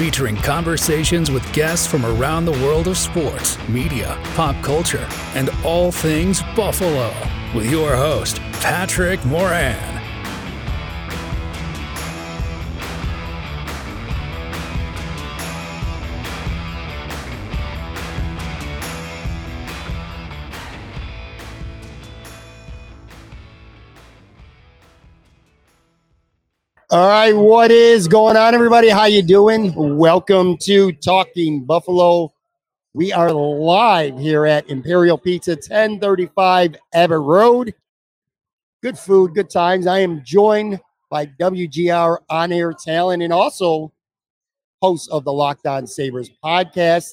featuring conversations with guests from around the world of sports, media, pop culture, and all things Buffalo. With your host, Patrick Moran. All right, what is going on, everybody? How you doing? Welcome to Talking Buffalo. We are live here at Imperial Pizza, 1035 Abbott Road. Good food, good times. I am joined by WGR on-air talent and also host of the Locked On Sabres podcast.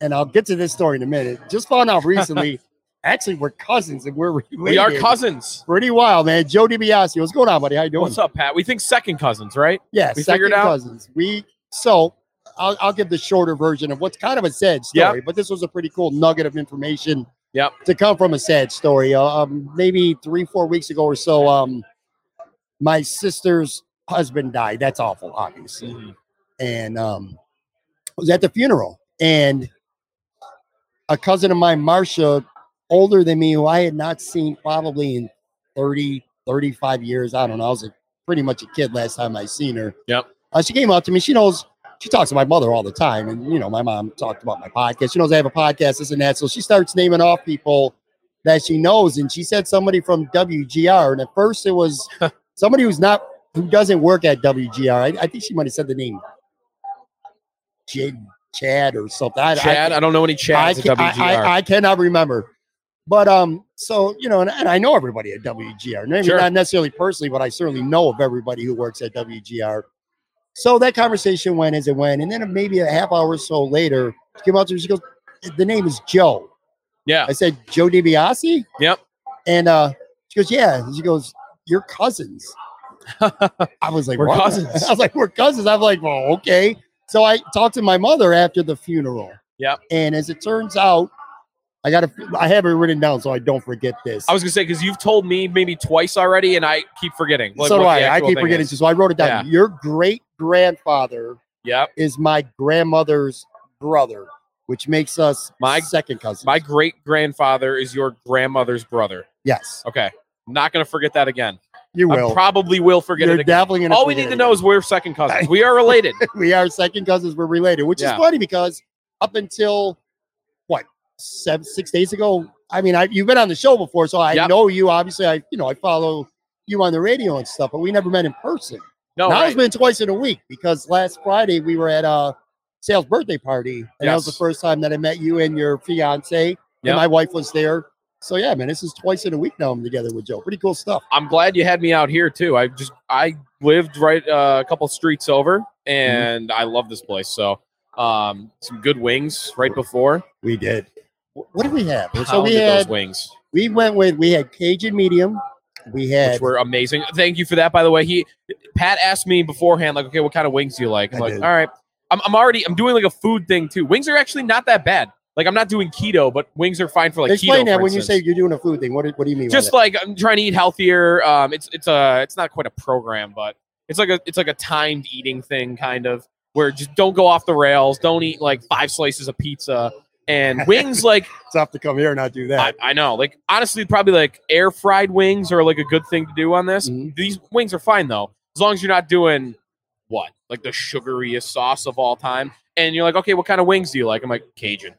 And I'll get to this story in a minute. Just found out recently, actually, we're cousins and we're related. We are cousins. Pretty wild, man. Joe DiBiase, what's going on, buddy? How you doing? What's up, Pat? We think second cousins, right? Yeah, We second figured out? cousins. We so I'll, I'll give the shorter version of what's kind of a sad story, but this was a pretty cool nugget of information. Yep. To come from a sad story, Uh, um, maybe three, four weeks ago or so, um, my sister's husband died. That's awful, obviously, Mm-hmm. and um, I was at the funeral, and a cousin of mine, Marcia, older than me, who I had not seen probably in 30, 35 years. I don't know. I was a, pretty much a kid last time I seen her. Yep. Uh, she came up to me. She knows she talks to my mother all the time, and you know, my mom talked about my podcast. She knows I have a podcast, this and that. So she starts naming off people that she knows, and she said somebody from WGR. And at first, it was somebody who's not who doesn't work at WGR. I, I think she might have said the name Chad or something. I, I- Chad, I, don't know any I, Chads ca- at I, WGR. I, I cannot remember. But um, so you know, and, and I know everybody at WGR. Maybe Sure. not necessarily personally, but I certainly know of everybody who works at WGR. So that conversation went as it went, and then maybe a half hour or so later, she came out to me. She goes, "The name is Joe." yeah. I said, "Joe DiBiase." Yep. And uh, she goes, "Yeah." And she goes, "You're cousins." I was like, We're "What?" cousins. I was like, "We're cousins." I'm like, "Well, okay." So I talked to my mother after the funeral. Yep. And as it turns out, I got to, I have it written down so I don't forget this. I was gonna say because you've told me maybe twice already, and I keep forgetting. like, so do I. I keep forgetting. is. So I wrote it down. Yeah. Your great grandfather Yep. is my grandmother's brother, which makes us My- second cousin. My great grandfather is your grandmother's brother. yes, Okay. Not gonna forget that again. you I will. probably will forget You're it again. definitely going. All we need to know is we're second cousins. We are related. we are second cousins. We're related, which Yeah. is funny because up until seven, six days ago, I mean, I, you've been on the show before, so I Yep. know you. Obviously, I you know I follow you on the radio and stuff, but we never met in person. No, now right. it's been twice in a week because last Friday we were at a sales birthday party, and that was the first time that I met you and your fiance, Yep. and my wife was there. So yeah, man, this is twice in a week now. I'm together with Joe. Pretty cool stuff. I'm glad you had me out here too. I just I lived right uh, a couple streets over, and I love this place. So um, some good wings right before. We did. Wh- What did we have? So we had those wings, we went with we had Cajun medium. We had which were amazing. Thank you for that, by the way. He Pat asked me beforehand, like, okay, what kind of wings do you like? I'm I like, did. all right. I'm, I'm already I'm doing like a food thing too. Wings are actually not that bad. Like I'm not doing keto, but wings are fine for like explain keto. that when you say you're doing a food thing. What do, what do you mean? by just like I'm trying to eat healthier. Um, it's it's a it's not quite a program, but it's like a it's like a timed eating thing, kind of. where just don't go off the rails. Don't eat like five slices of pizza and wings. Like It's tough to come here and not do that. I know, like honestly, probably like air fried wings are like a good thing to do on this. Mhm. These wings are fine though, as long as you're not doing what like the sugariest sauce of all time. And you're like, okay, what kind of wings do you like? I'm like Cajun.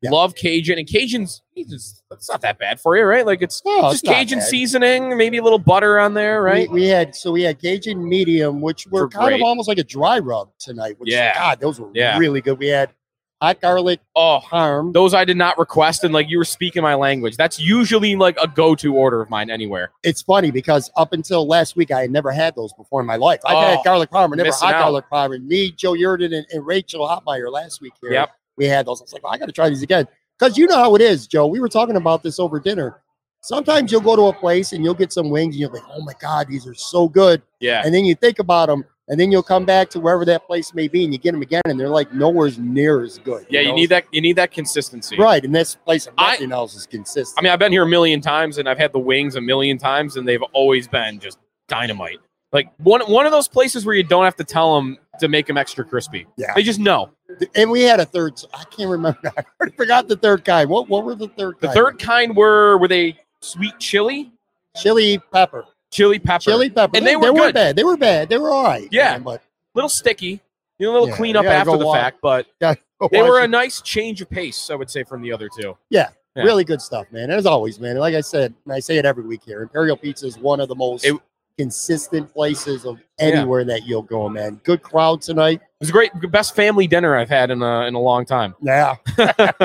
Yeah. Love Cajun, and Cajun's it's not that bad for you, right? Like it's No, just it's Cajun seasoning, maybe a little butter on there, right? We, we had so we had Cajun medium, which were Were kind great. of almost like a dry rub tonight. Which, Yeah. God, those were Yeah. really good. We had hot garlic oh, harm. those I did not request, and like you were speaking my language. That's usually like a go-to order of mine anywhere. It's funny because up until last week, I had never had those before in my life. I've had Oh, garlic parm, never hot out. garlic parm. And me, Joe Yerdon, and, and Rachel Hotmeyer last week here. Yep. we had those. I was like, well, I got to try these again because you know how it is, Joe. We were talking about this over dinner. Sometimes you'll go to a place and you'll get some wings and you'll be, oh my god, these are so good. Yeah, And then you think about them, and then you'll come back to wherever that place may be, and you get them again, and they're like nowhere's near as good. yeah. You know? need that. You need that consistency. right. And this place, if I- else is consistent. I mean, I've been here a million times and I've had the wings a million times and they've always been just dynamite. Like one one of those places where you don't have to tell them to make them extra crispy. Yeah. They just know. and we had a third. I can't remember. I already forgot the third kind. What what were the third? The kind? third kind were were they sweet chili, chili pepper, chili pepper, chili pepper, And they were weren't good. bad. They were bad. They were all right. Yeah. man, but little sticky, you know, a little Yeah, cleanup after the wa- fact, but they were a nice change of pace, I would say, from the other two. Yeah. really good stuff, man. As always, man. Like I said, and I say it every week here. Imperial Pizza is one of the most It- consistent places of anywhere that you'll go, man. Good crowd tonight. It was a great, best family dinner I've had in a in a long time. Yeah.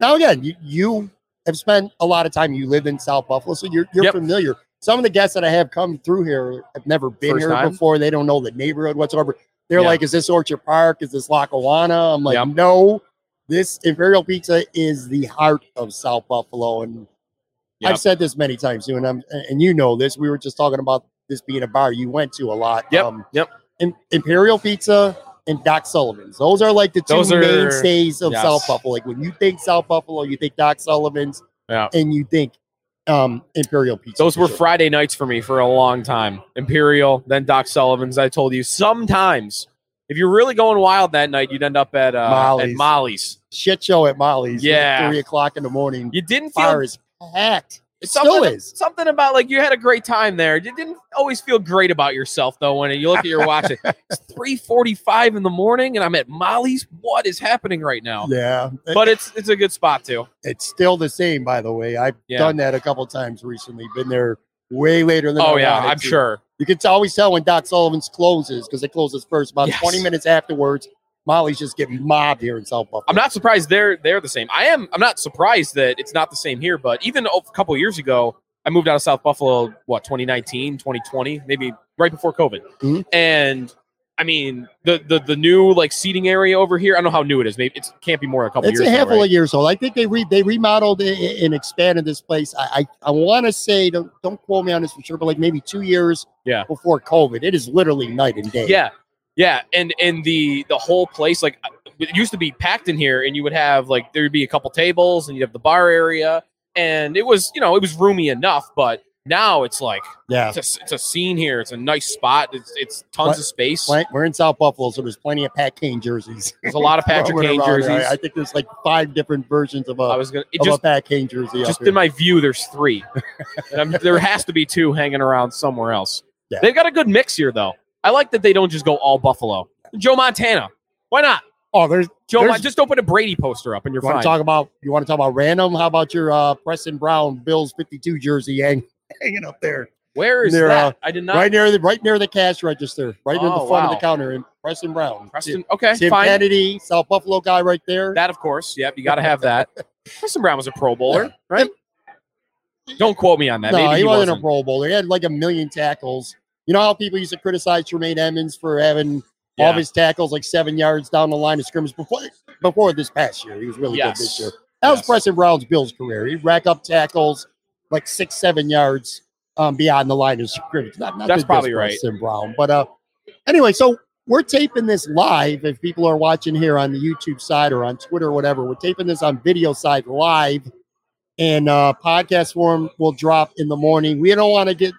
now again, you, you have spent a lot of time. You live in South Buffalo, so you're you're Yep. familiar. Some of the guests that I have come through here have never been First here time? before. They don't know the neighborhood whatsoever. They're Yeah. like, "Is this Orchard Park? Is this Lackawanna?" I'm like, Yep. "No, this Imperial Pizza is the heart of South Buffalo." And Yep. I've said this many times too, and I'm and you know this. We were just talking about this being a bar you went to a lot. Um, Yep, yep. Im- Imperial Pizza and Doc Sullivan's. Those are like the two Those are- mainstays of yes. South Buffalo. Like when you think South Buffalo, you think Doc Sullivan's, Yeah. and you think um, Imperial Pizza. Those were sure. Friday nights for me for a long time. Imperial, then Doc Sullivan's. I told you sometimes if you're really going wild that night, you'd end up at uh, at Molly's. Molly's. shit show at Molly's. at Yeah. three o'clock in the morning. You didn't feel Bar is packed. It It's still something, is. something about like you had a great time there. You didn't always feel great about yourself though when you look at your watch. It's three forty-five in the morning, and I'm at Molly's. What is happening right now? Yeah, But it's it's a good spot too. it's still the same. By the way, I've Yeah. done that a couple times recently. Been there way later than. Oh I yeah, I'm to. sure. You can always tell when Doc Sullivan's closes because it closes first. About Yes. 20 minutes afterwards, Molly's just getting mobbed here in South Buffalo. I'm not surprised they're they're the same. I am. I'm not surprised that it's not the same here. But even a couple years ago, I moved out of South Buffalo. What 2019, 2020, maybe right before COVID. Mhm. And I mean the the the new like seating area over here. I don't know how new it is. Maybe it can't be more than a couple It's years. a now, handful right? of years old. I think they re- they remodeled and expanded this place. I I, I want to say don't don't quote me on this for sure, but like maybe two years Yeah. before COVID. It is literally night and day. Yeah, yeah, and and the the whole place like it used to be packed in here, and you would have like there would be a couple tables, and you'd have the bar area, and it was you know it was roomy enough, but now it's like yeah. it's a, it's a scene here. It's a nice spot. It's it's tons of space. We're in South Buffalo, so there's plenty of Pat Kane jerseys. There's a lot of Patrick Kane there. jerseys. I, think there's like five different versions of a, I was gonna it just Pat Kane jersey. just in my view. There's three. there has to be two hanging around somewhere else. Yeah. They've got a good mix here though. I like that they don't just go all Buffalo. Joe Montana. Why not? oh, there's Joe, There's- Mon- just open a Brady poster up and you're You fine. to talk about you want to talk about random? How about your uh Preston Brown Bills 52 jersey hang, hanging up there, Where is They're, that? uh, I did not. right near the right near the cash register, right near the Oh, front of the counter in Preston Brown. Preston. Okay, Tim fine. Kennedy, South Buffalo guy right there. That of course. Yep, you got to have that. Preston Brown was a Pro Bowler, right? Don't quote me on that. no, Maybe he, he, wasn't, wasn't. a Pro Bowler. He had like a million tackles. You know how people used to criticize Tremaine Edmunds for having all of his tackles like seven yards down the line of scrimmage before before this past year. He was really good this year. That was Yes. Preston Brown's Bills career. He'd rack up tackles like six, seven yards um, beyond the line of scrimmage. Not, not That's probably right. Preston Brown, but uh, anyway, so we're taping this live. If people are watching here on the YouTube side or on Twitter or whatever, we're taping this on video side live, and uh, podcast form will drop in the morning. We don't want to get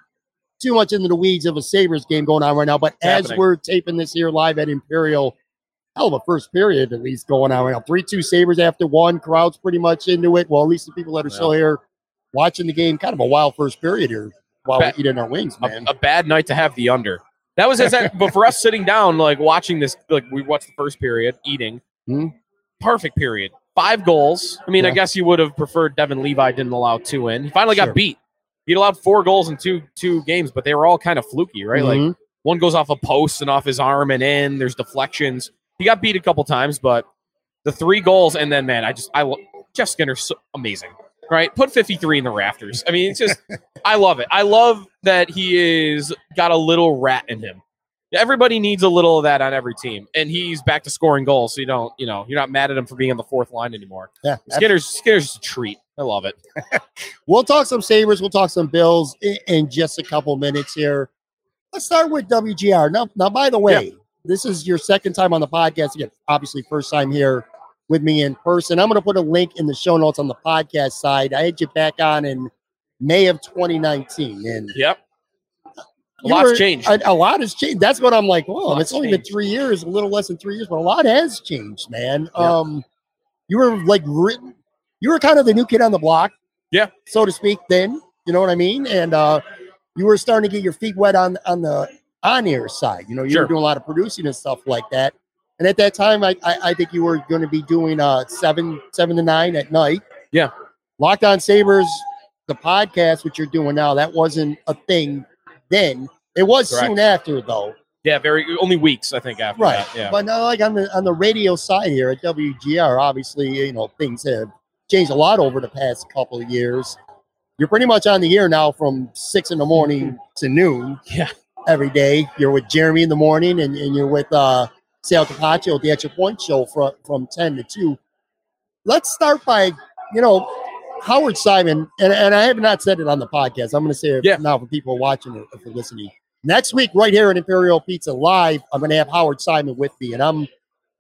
too much into the weeds of a Sabres game going on right now, but as happening. we're taping this here live at Imperial, hell of a first period at least going on. Right now. Three two Sabres after one. Crowd's pretty much into it. Well, at least the people that are still here watching the game. Kind of a wild first period here while Ba- we're eating our wings, man. a bad night to have the under. That was exact, but for us sitting down, like watching this, like we watched the first period, eating, Hmm. perfect period, five goals. I mean, I guess you would have preferred Devon Levi didn't allow two in. He finally Sure. got beat. He'd allowed four goals in two two games, but they were all kind of fluky, right? Like Mhm. one goes off a post and off his arm and in. There's deflections. He got beat a couple times, but the three goals and then man, I just I Jeff Skinner's so amazing, right? Put 53 in the rafters. I mean, it's just I love it. I love that he is got a little rat in him. Everybody needs a little of that on every team, and he's back to scoring goals. So you don't, you know, you're not mad at him for being on the fourth line anymore. yeah. Skinner's Skinner's a treat. I love it. We'll talk some Sabres. We'll talk some Bills in, in just a couple minutes here. Let's start with WGR. Now, now by the way, this is your second time on the podcast. Again, obviously, first time here with me in person. I'm going to put a link in the show notes on the podcast side. I had you back on in May of 2019. And Yep. A lot's were- changed. A, a lot has changed. That's what I'm like. Whoa, Lots it's only been three years, a little less than three years, but a lot has changed, man. Yeah. Um, you were like written. You were kind of the new kid on the block, Yeah. so to speak. Then you know what I mean, and uh, you were starting to get your feet wet on on the on air side. You know, you Sure. were doing a lot of producing and stuff like that. And at that time, I I, I think you were going to be doing uh seven seven to nine at night. Yeah. Locked on Sabres, the podcast, which you're doing now, that wasn't a thing then. It was Correct. soon after, though. yeah, very only weeks I think after Right. that. Yeah. But now, like on the on the radio side here at WGR, obviously, you know, things have changed a lot over the past couple of years. You're pretty much on the air now from six in the morning to noon. Yeah. Every day. You're with Jeremy in the morning and, and you're with uh Sal Capaccio at the Extra Point show from from 10 to 2. Let's start by, you know, Howard Simon, and, and I have not said it on the podcast. I'm going to say it Yeah. now for people watching or for listening. Next week, right here at Imperial Pizza Live, I'm going to have Howard Simon with me, and I'm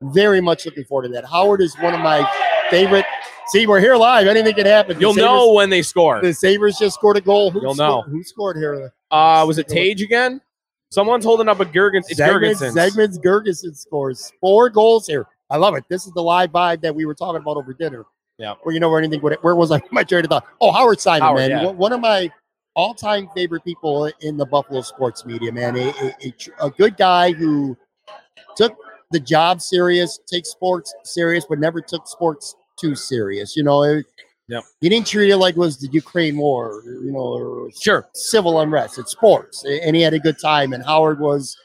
very much looking forward to that. Howard is one of my favorite. See, we're here live. Anything can happen. The You'll Sabres- know when they score. the Sabres just scored a goal. Who You'll scored, know. who scored here. Uh, was it Tage again? Someone's holding up a Gergens. It's Girgensons. Zemgus Girgensons scores four goals here. I love it. This is the live vibe that we were talking about over dinner. Yeah. Where you know where anything. Where was I? My train of thought. Oh, Howard Simon, Howard, man. yeah. One- of my all-time favorite people in the Buffalo sports media, man. A, a, a, a good guy who took the job serious, takes sports serious, but never took sports too serious. You know, it- Yep. he didn't treat it like it was the Ukraine war, you know, or Sure. civil unrest. It's sports, and he had a good time. And Howard was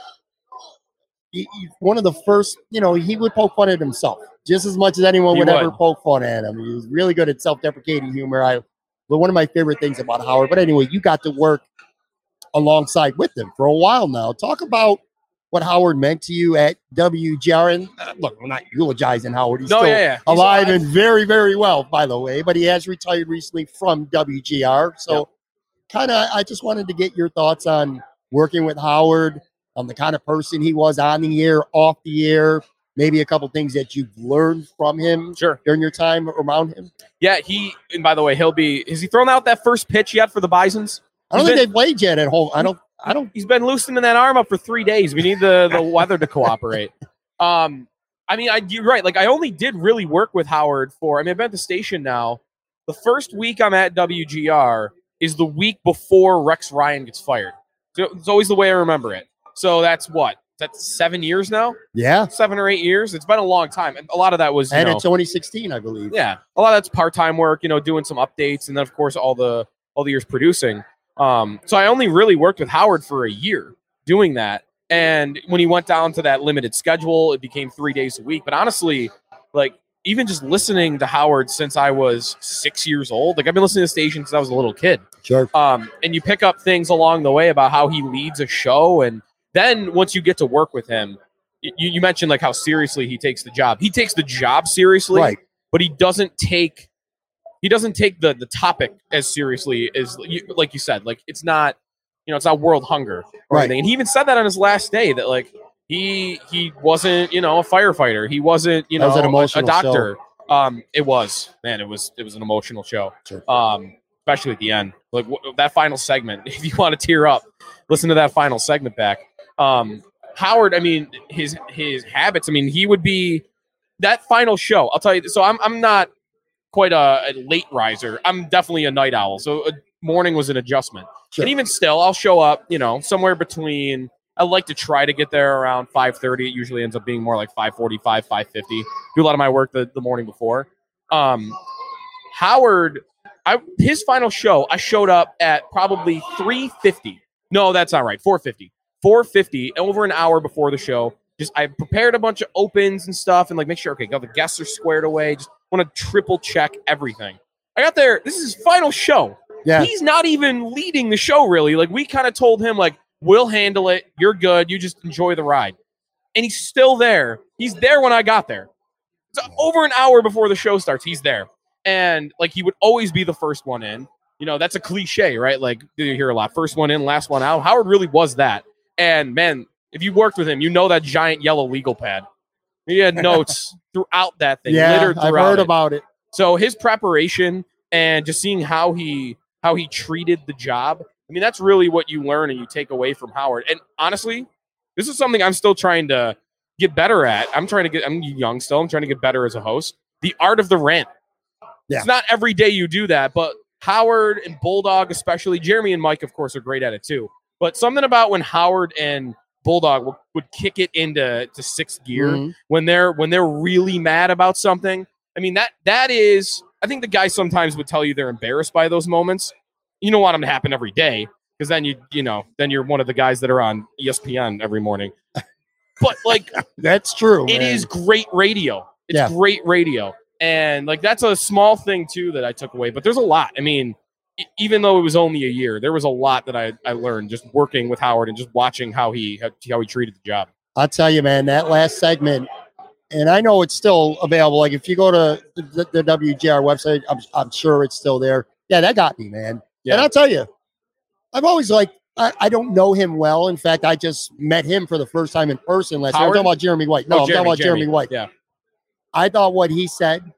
he- he- one of the first. You know, he would poke fun at himself just as much as anyone He would, ever poke fun at him. He was really good at self-deprecating humor. I, but one of my favorite things about Howard. But anyway, you got to work alongside with him for a while now. Talk about what Howard meant to you at WGR. And uh, look, we're not eulogizing Howard. He's No, still yeah, yeah. He's alive and very, very well, by the way. But he has retired recently from WGR. So, kind of, I just wanted to get your thoughts on working with Howard, on the kind of person he was on the air, off the air, maybe a couple things that you've learned from him Sure. during your time around him. Yeah, he and by the way, he'll be has he thrown out that first pitch yet for the Bisons? I don't He's think been- they played yet at home. I don't. I don't. He's been loosening that arm up for three days. We need the the weather to cooperate. Um, I mean, I you're right. Like I only did really work with Howard for. I mean, I've been at the station now. The first week I'm at WGR is the week before Rex Ryan gets fired. So it's always the way I remember it. So that's what that's seven years now, Yeah, seven or eight years. It's been a long time, and a lot of that was you and know, in 2016, I believe. yeah, a lot of that's part-time work, you know, doing some updates, and then of course all the all the years producing. Um, so I only really worked with Howard for a year doing that. And when he went down to that limited schedule, it became three days a week. But honestly, like even just listening to Howard since I was six years old, like I've been listening to the station since I was a little kid. Sure. Um, and you pick up things along the way about how he leads a show, and then once you get to work with him, you, you mentioned like how seriously he takes the job. He takes the job seriously, Right. but he doesn't take he doesn't take the the topic as seriously as you, like you said like it's not you know it's not world hunger or Right. anything and he even said that on his last day that like he he wasn't you know a firefighter he wasn't you know was a- a, doctor um it was man it was it was an emotional show Sure. um especially at the end like w- that final segment if you want to tear up listen to that final segment back um Howard, I mean, his his habits. I mean, he would be that final show. I'll tell you. So I'm I'm not quite a, a late riser. I'm definitely a night owl. So a morning was an adjustment. Sure. And even still, I'll show up. You know, somewhere between. I like to try to get there around 5:30. It usually ends up being more like 5:45, 5:50. Do a lot of my work the, the morning before. Um, Howard, I his final show, I showed up at probably 3:50. No, that's not right. 4:50. 4:50, over an hour before the show. Just I prepared a bunch of opens and stuff, and like make sure okay, all the guests are squared away. Just want to triple check everything. I got there. This is his final show. Yeah. He's not even leading the show really. Like we kind of told him like we'll handle it. You're good. You just enjoy the ride. And he's still there. He's there when I got there. So over an hour before the show starts, he's there. And like he would always be the first one in. You know, that's a cliche, right? Like you hear a lot. First one in, last one out. Howard really was that. And man, if you worked with him, you know that giant yellow legal pad. He had notes throughout that thing. yeah, I've heard it. about it. So his preparation and just seeing how he how he treated the job. I mean, that's really what you learn and you take away from Howard. And honestly, this is something I'm still trying to get better at. I'm trying to get I'm young still. I'm trying to get better as a host. The art of the rant. Yeah. It's not every day you do that, but Howard and Bulldog, especially Jeremy and Mike, of course, are great at it too. But something about when Howard and Bulldog would, would kick it into to sixth gear Mhm. when they're when they're really mad about something. I mean that that is I think the guys sometimes would tell you they're embarrassed by those moments. You don't want them to happen every day because then you you know then you're one of the guys that are on ESPN every morning. But like That's true. it man. is great radio. It's Yeah. great radio. And like that's a small thing too that I took away. But there's a lot. I mean, even though it was only a year, there was a lot that I, I learned just working with Howard and just watching how he how he treated the job. I'll tell you, man, that last segment, and I know it's still available. Like if you go to the, the WGR website, I'm, I'm sure it's still there. Yeah, that got me, man. Yeah. And I'll tell you, I've always like, I, I don't know him well. In fact, I just met him for the first time in person last year. I'm talking about Jeremy White. No, Oh, I'm talking about Jeremy, White. Yeah. I thought what he said,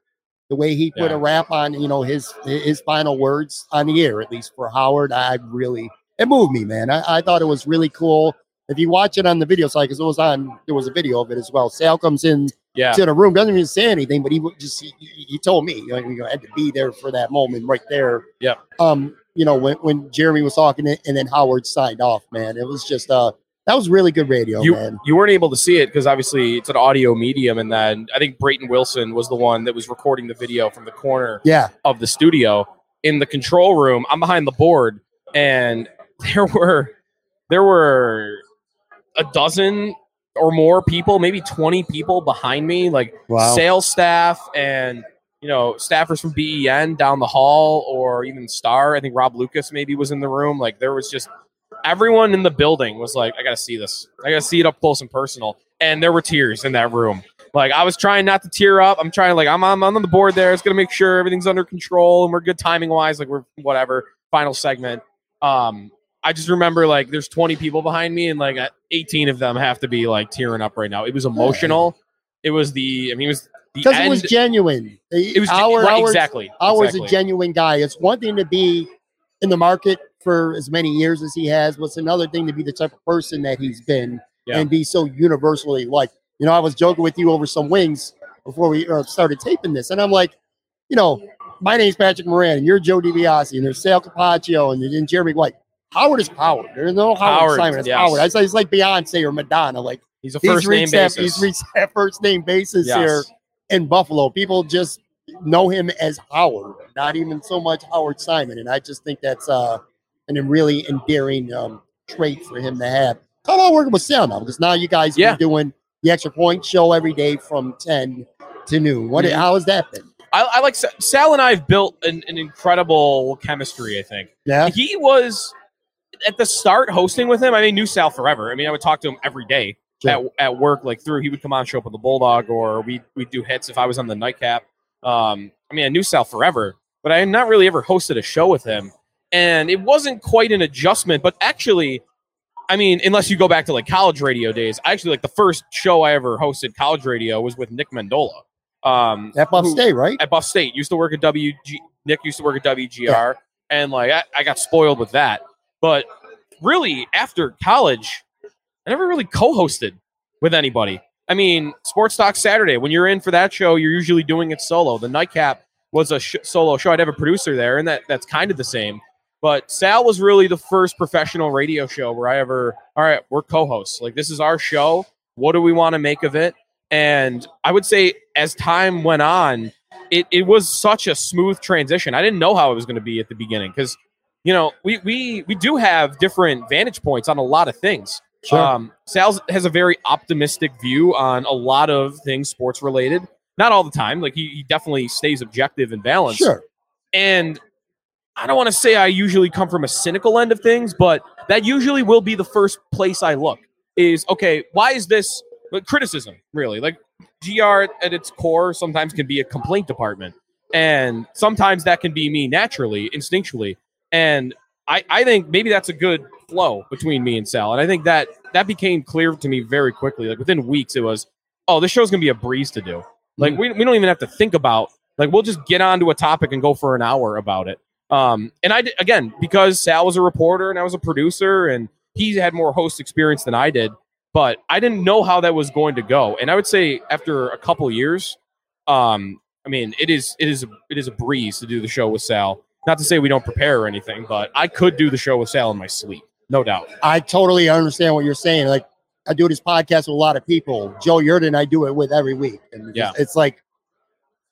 the way he put Yeah. a wrap on, you know, his his final words on the air, at least for Howard, I really it moved me, man. I, I thought it was really cool. If you watch it on the video side, because it was on, there was a video of it as well. Sal comes in Yeah. to the room, doesn't even say anything, but he would just he, he told me, you know, you had to be there for that moment right there. yeah Um, you know, when when Jeremy was talking and then Howard signed off, man, it was just uh that was really good radio, you man. you weren't able to see it because obviously it's an audio medium, and then I think Brayton Wilson was the one that was recording the video from the corner Yeah, of the studio in the control room. I'm behind the board, and there were there were a dozen or more people, maybe 20 people behind me, like Wow. sales staff and you know staffers from BEN down the hall, or even Star. I think Rob Lucas maybe was in the room. Like there was just everyone in the building was like, I gotta see this. I gotta see it up close and personal. And there were tears in that room. Like I was trying not to tear up. I'm trying like I'm I'm on the board there. It's gonna make sure everything's under control and we're good timing wise. Like we're whatever final segment. Um, I just remember like there's 20 people behind me and like 18 of them have to be like tearing up right now. It was emotional. It was the I mean it was because it was genuine. it was Howard, right, Howard's- exactly. Howard's exactly. a genuine guy. It's one thing to be in the market for as many years as he has, it's another thing to be the type of person that he's been Yeah. and be so universally like. You know, I was joking with you over some wings before we uh, started taping this, and I'm like, you know, my name's Patrick Moran, and you're Joe DiBiase, and there's Sal Capaccio, and then Jeremy White. Howard is Howard. There's no Howard, Howard, Simon. It's yes. Howard. I say he's like Beyonce or Madonna. Like He's a he's first name reached that, basis. he's reached that first name basis Yes. here in Buffalo. People just know him as Howard, not even so much Howard Simon. And I just think that's uh, an really endearing um, trait for him to have. How about working with Sal now? Because now you guys Yeah. are doing the extra point show every day from 10 to noon. What? Mhm. How has that been? I, I like Sal and I have built an, an incredible chemistry. I think Yeah. he was at the start hosting with him. I mean, knew Sal forever. I mean, I would talk to him every day Sure. at, at work, like through. He would come on, show up with the Bulldog, or we we do hits if I was on the nightcap. Um, I mean, I knew Sal forever, but I had not really ever hosted a show with him, and it wasn't quite an adjustment. But actually, I mean, unless you go back to like college radio days, actually, like the first show I ever hosted college radio was with Nick Mendola. Um, At Buff who- State, right? at Buff State. Used to work at WG. Nick used to work at WGR, and like I, I got spoiled with that. But really, after college, I never really co-hosted with anybody. I mean, Sports Talk Saturday, when you're in for that show, you're usually doing it solo. The Nightcap was a sh- solo show. I'd have a producer there, and that that's kind of the same. But Sal was really the first professional radio show where I ever, all right, we're co-hosts. Like this is our show. What do we want to make of it? And I would say as time went on, it, it was such a smooth transition. I didn't know how it was going to be at the beginning because, you know, we, we we do have different vantage points on a lot of things. Sure. Um, Sal has a very optimistic view on a lot of things sports related. Not all the time. Like he, he definitely stays objective and balanced. Sure. And I don't want to say I usually come from a cynical end of things, but that usually will be the first place I look is okay, why is this criticism really? Like GR at its core sometimes can be a complaint department. And sometimes that can be me naturally, instinctually. And I, I think maybe that's a good flow between me and Sal. And I think that that became clear to me very quickly. Like within weeks, it was, oh, this show's gonna be a breeze to do. Like mm. we, we don't even have to think about like we'll just get onto a topic and go for an hour about it. Um, and I did, again because Sal was a reporter and I was a producer and he had more host experience than I did, but I didn't know how that was going to go. And I would say after a couple years, um, I mean it is it is it is a breeze to do the show with Sal. Not to say we don't prepare or anything, but I could do the show with Sal in my sleep, no doubt. I totally understand what you're saying. Like I do this podcast with a lot of people. Joe Yerdon, I do it with every week, and Yeah. it's like,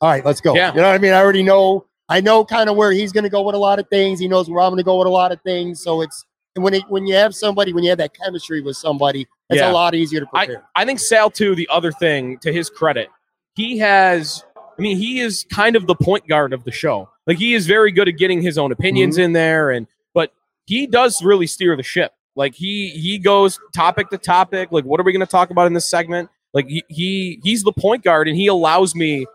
all right, let's go. Yeah. You know what I mean? I already know. I know kind of where he's going to go with a lot of things. He knows where I'm going to go with a lot of things. So it's and when it, when you have somebody, when you have that chemistry with somebody, it's Yeah. a lot easier to I, prepare. I think Sal too. The other thing, to his credit, he has. I mean, he is kind of the point guard of the show. Like he is very good at getting his own opinions mm-hmm. in there, and but he does really steer the ship. Like he he goes topic to topic. Like what are we going to talk about in this segment? Like he, he he's the point guard, and he allows me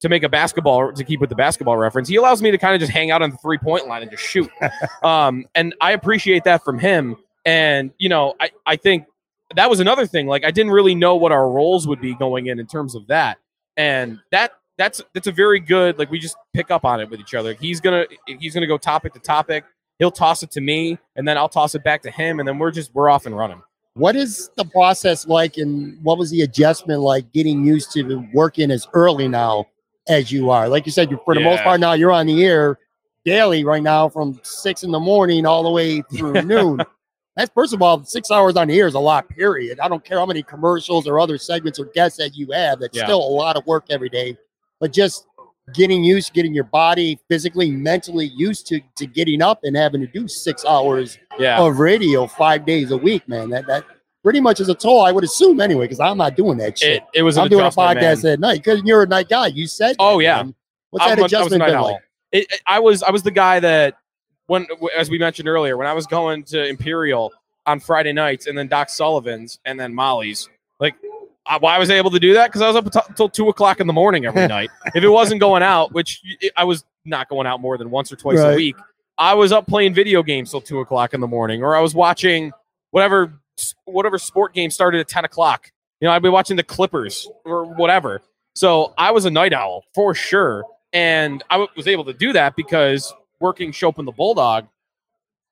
to make a basketball to keep with the basketball reference. He allows me to kind of just hang out on the three point line and just shoot. um, and I appreciate that from him. And you know, I I think that was another thing. Like I didn't really know what our roles would be going in in terms of that, and that that's that's a very good. Like we just pick up on it with each other. He's gonna he's gonna go topic to topic. He'll toss it to me, and then I'll toss it back to him, and then we're just we're off and running. What is the process like, and what was the adjustment like getting used to working as early now as you are? Like you said, you for the most part now you're on the air daily right now from six in the morning all the way through noon. That's first of all, six hours on the air is a lot. Period. I don't care how many commercials or other segments or guests that you have. That's Yeah. still a lot of work every day. But just getting used, getting your body physically, mentally used to to getting up and having to do six hours Yeah, of radio five days a week, man. That that pretty much as a toll, I would assume anyway, because I'm not doing that shit. it, it was. I'm doing a podcast man. at night because you're a night guy. You said, Oh, that, yeah. man. What's I'm that was adjustment been owl. like? It, I was I was the guy that when as we mentioned earlier when I was going to Imperial on Friday nights and then Doc Sullivan's and then Molly's like I, why was I able to do that because I was up until- until two o'clock in the morning every night if it wasn't going out which I was not going out more than once or twice a week I was up playing video games till two o'clock in the morning or I was watching whatever whatever sport game started at ten o'clock. You know I'd be watching the Clippers or whatever. So I was a night owl for sure. And I w- was able to do that because working Schopp and the Bulldog,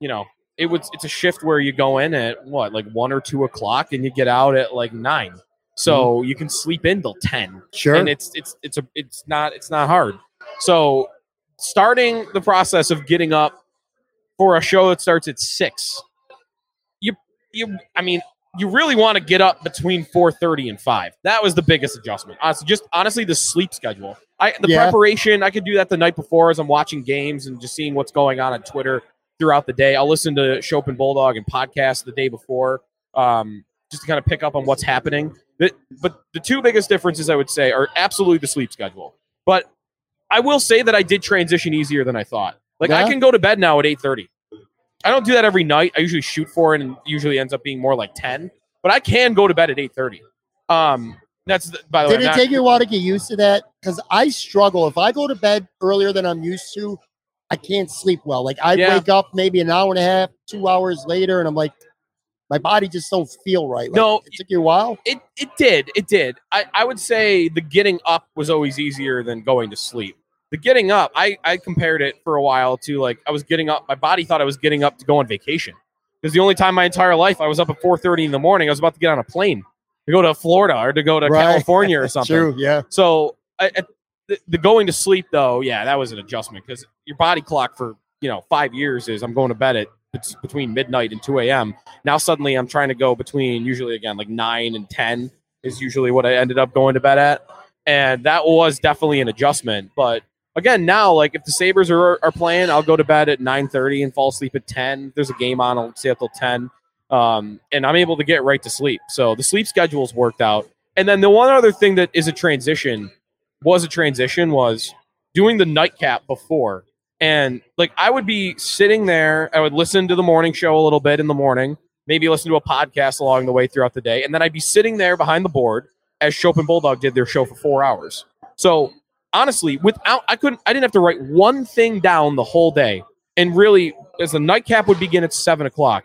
you know, it was it's a shift where you go in at what like one or two o'clock and you get out at like nine, so mm-hmm. you can sleep in till ten, Sure. and it's it's it's a it's not it's not hard. So starting the process of getting up for a show that starts at six, you I mean you really want to get up between 4.30 and 5 that was the biggest adjustment. Honestly just honestly the sleep schedule. I the Yeah. preparation i could do that the night before as i'm watching games and just seeing what's going on on twitter throughout the day. I'll listen to Schopp and bulldog and podcast the day before um, just to kind of pick up on what's happening. But, but the two biggest differences i would say are absolutely the sleep schedule. But i will say that i did transition easier than i thought. Like i can go to bed now at 8.30 I don't do that every night. I usually shoot for it, and usually ends up being more like ten. But I can go to bed at eight thirty. Um, that's the, by the Did way. it not- take you a while to get used to that? Because I struggle. If I go to bed earlier than I'm used to, I can't sleep well. Like I Yeah. wake up maybe an hour and a half, two hours later, and I'm like, my body just don't feel right. Like, No. it took you a while. it it did it did. I I would say the getting up was always easier than going to sleep. The getting up, I I compared it for a while to like I was getting up. My body thought I was getting up to go on vacation. because the only time my entire life I was up at 4:30 in the morning, I was about to get on a plane to go to Florida or to go to Right. California or something. True. Yeah. So I, I, the, the going to sleep though, yeah, that was an adjustment because your body clock for you know five years is I'm going to bed at bet- between midnight and 2 a.m. Now suddenly I'm trying to go between usually again like nine and 10 is usually what I ended up going to bed at, and that was definitely an adjustment. But again, now like if the Sabres are are playing, I'll go to bed at 9:30 and fall asleep at 10. If there's a game on, I'll stay up till 10. Um, and I'm able to get right to sleep. So the sleep schedule's worked out. And then the one other thing that is a transition was a transition was doing the nightcap before. And like I would be sitting there, I would listen to the morning show a little bit in the morning, maybe listen to a podcast along the way throughout the day, and then I'd be sitting there behind the board as Schopp and Bulldog did their show for four hours. So honestly, without I couldn't I didn't have to write one thing down the whole day. And really, as the nightcap would begin at seven o'clock,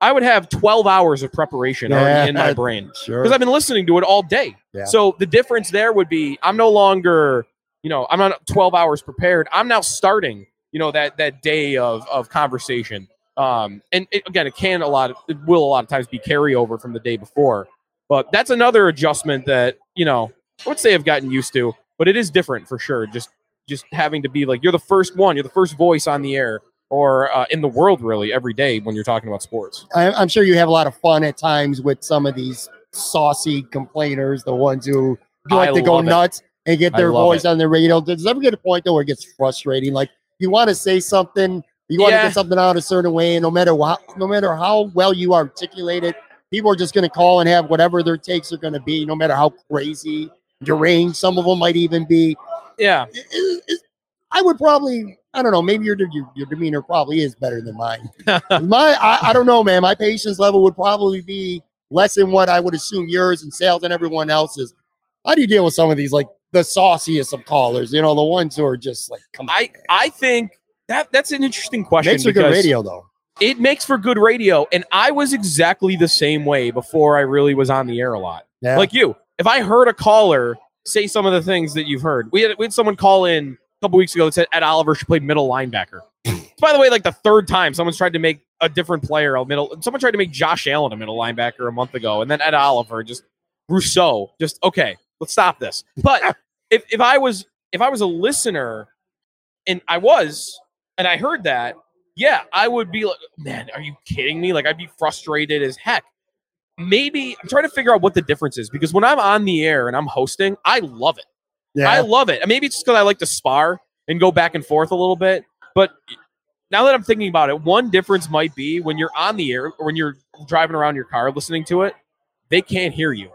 I would have 12 hours of preparation already in my Yeah. brain Sure. because I've been listening to it all day. Yeah. So the difference there would be I'm no longer, you know, I'm not 12 hours prepared. I'm now starting, you know, that that day of of conversation. Um, and it, again, it can a lot, of, it will a lot of times be carryover from the day before. But that's another adjustment that you know I would say I've gotten used to. But it is different for sure. Just just having to be like you're the first one, you're the first voice on the air or uh, in the world really every day when you're talking about sports. I, I'm sure you have a lot of fun at times with some of these saucy complainers, the ones who like I to go it. nuts and get their voice it. on the radio. Does it ever get a point though where it gets frustrating? Like you want to say something, you want to Yeah. get something out a certain way, and no matter what, no matter how well you articulate it, people are just going to call and have whatever their takes are going to be, no matter how crazy, deranged some of them might even be. Yeah, It- it- it- I would probably, I don't know, maybe your your, your demeanor probably is better than mine. My, I, I don't know, man. My patience level would probably be less than what I would assume yours and sales and everyone else's. How do you deal with some of these, like the sauciest of callers? You know, the ones who are just like, come on. I I think that that's an interesting question. Makes for good radio, though. It makes for good radio, and I was exactly the same way before I really was on the air a lot. Yeah. Like you, if I heard a caller say some of the things that you've heard, we had we had someone call in a couple weeks ago that said Ed Oliver should play middle linebacker. By the way, like the third time someone's tried to make a different player a middle. Someone tried to make Josh Allen a middle linebacker a month ago, and then Ed Oliver just Rousseau. Just okay, let's stop this. But if if I was if I was a listener, and I was, and I heard that, yeah, I would be like, man, are you kidding me? Like I'd be frustrated as heck. Maybe I'm trying to figure out what the difference is because when I'm on the air and I'm hosting, I love it. yeah. I love it. Maybe it's just because I like to spar and go back and forth a little bit. But now that I'm thinking about it, one difference might be when you're on the air or when you're driving around your car listening to it, they can't hear you.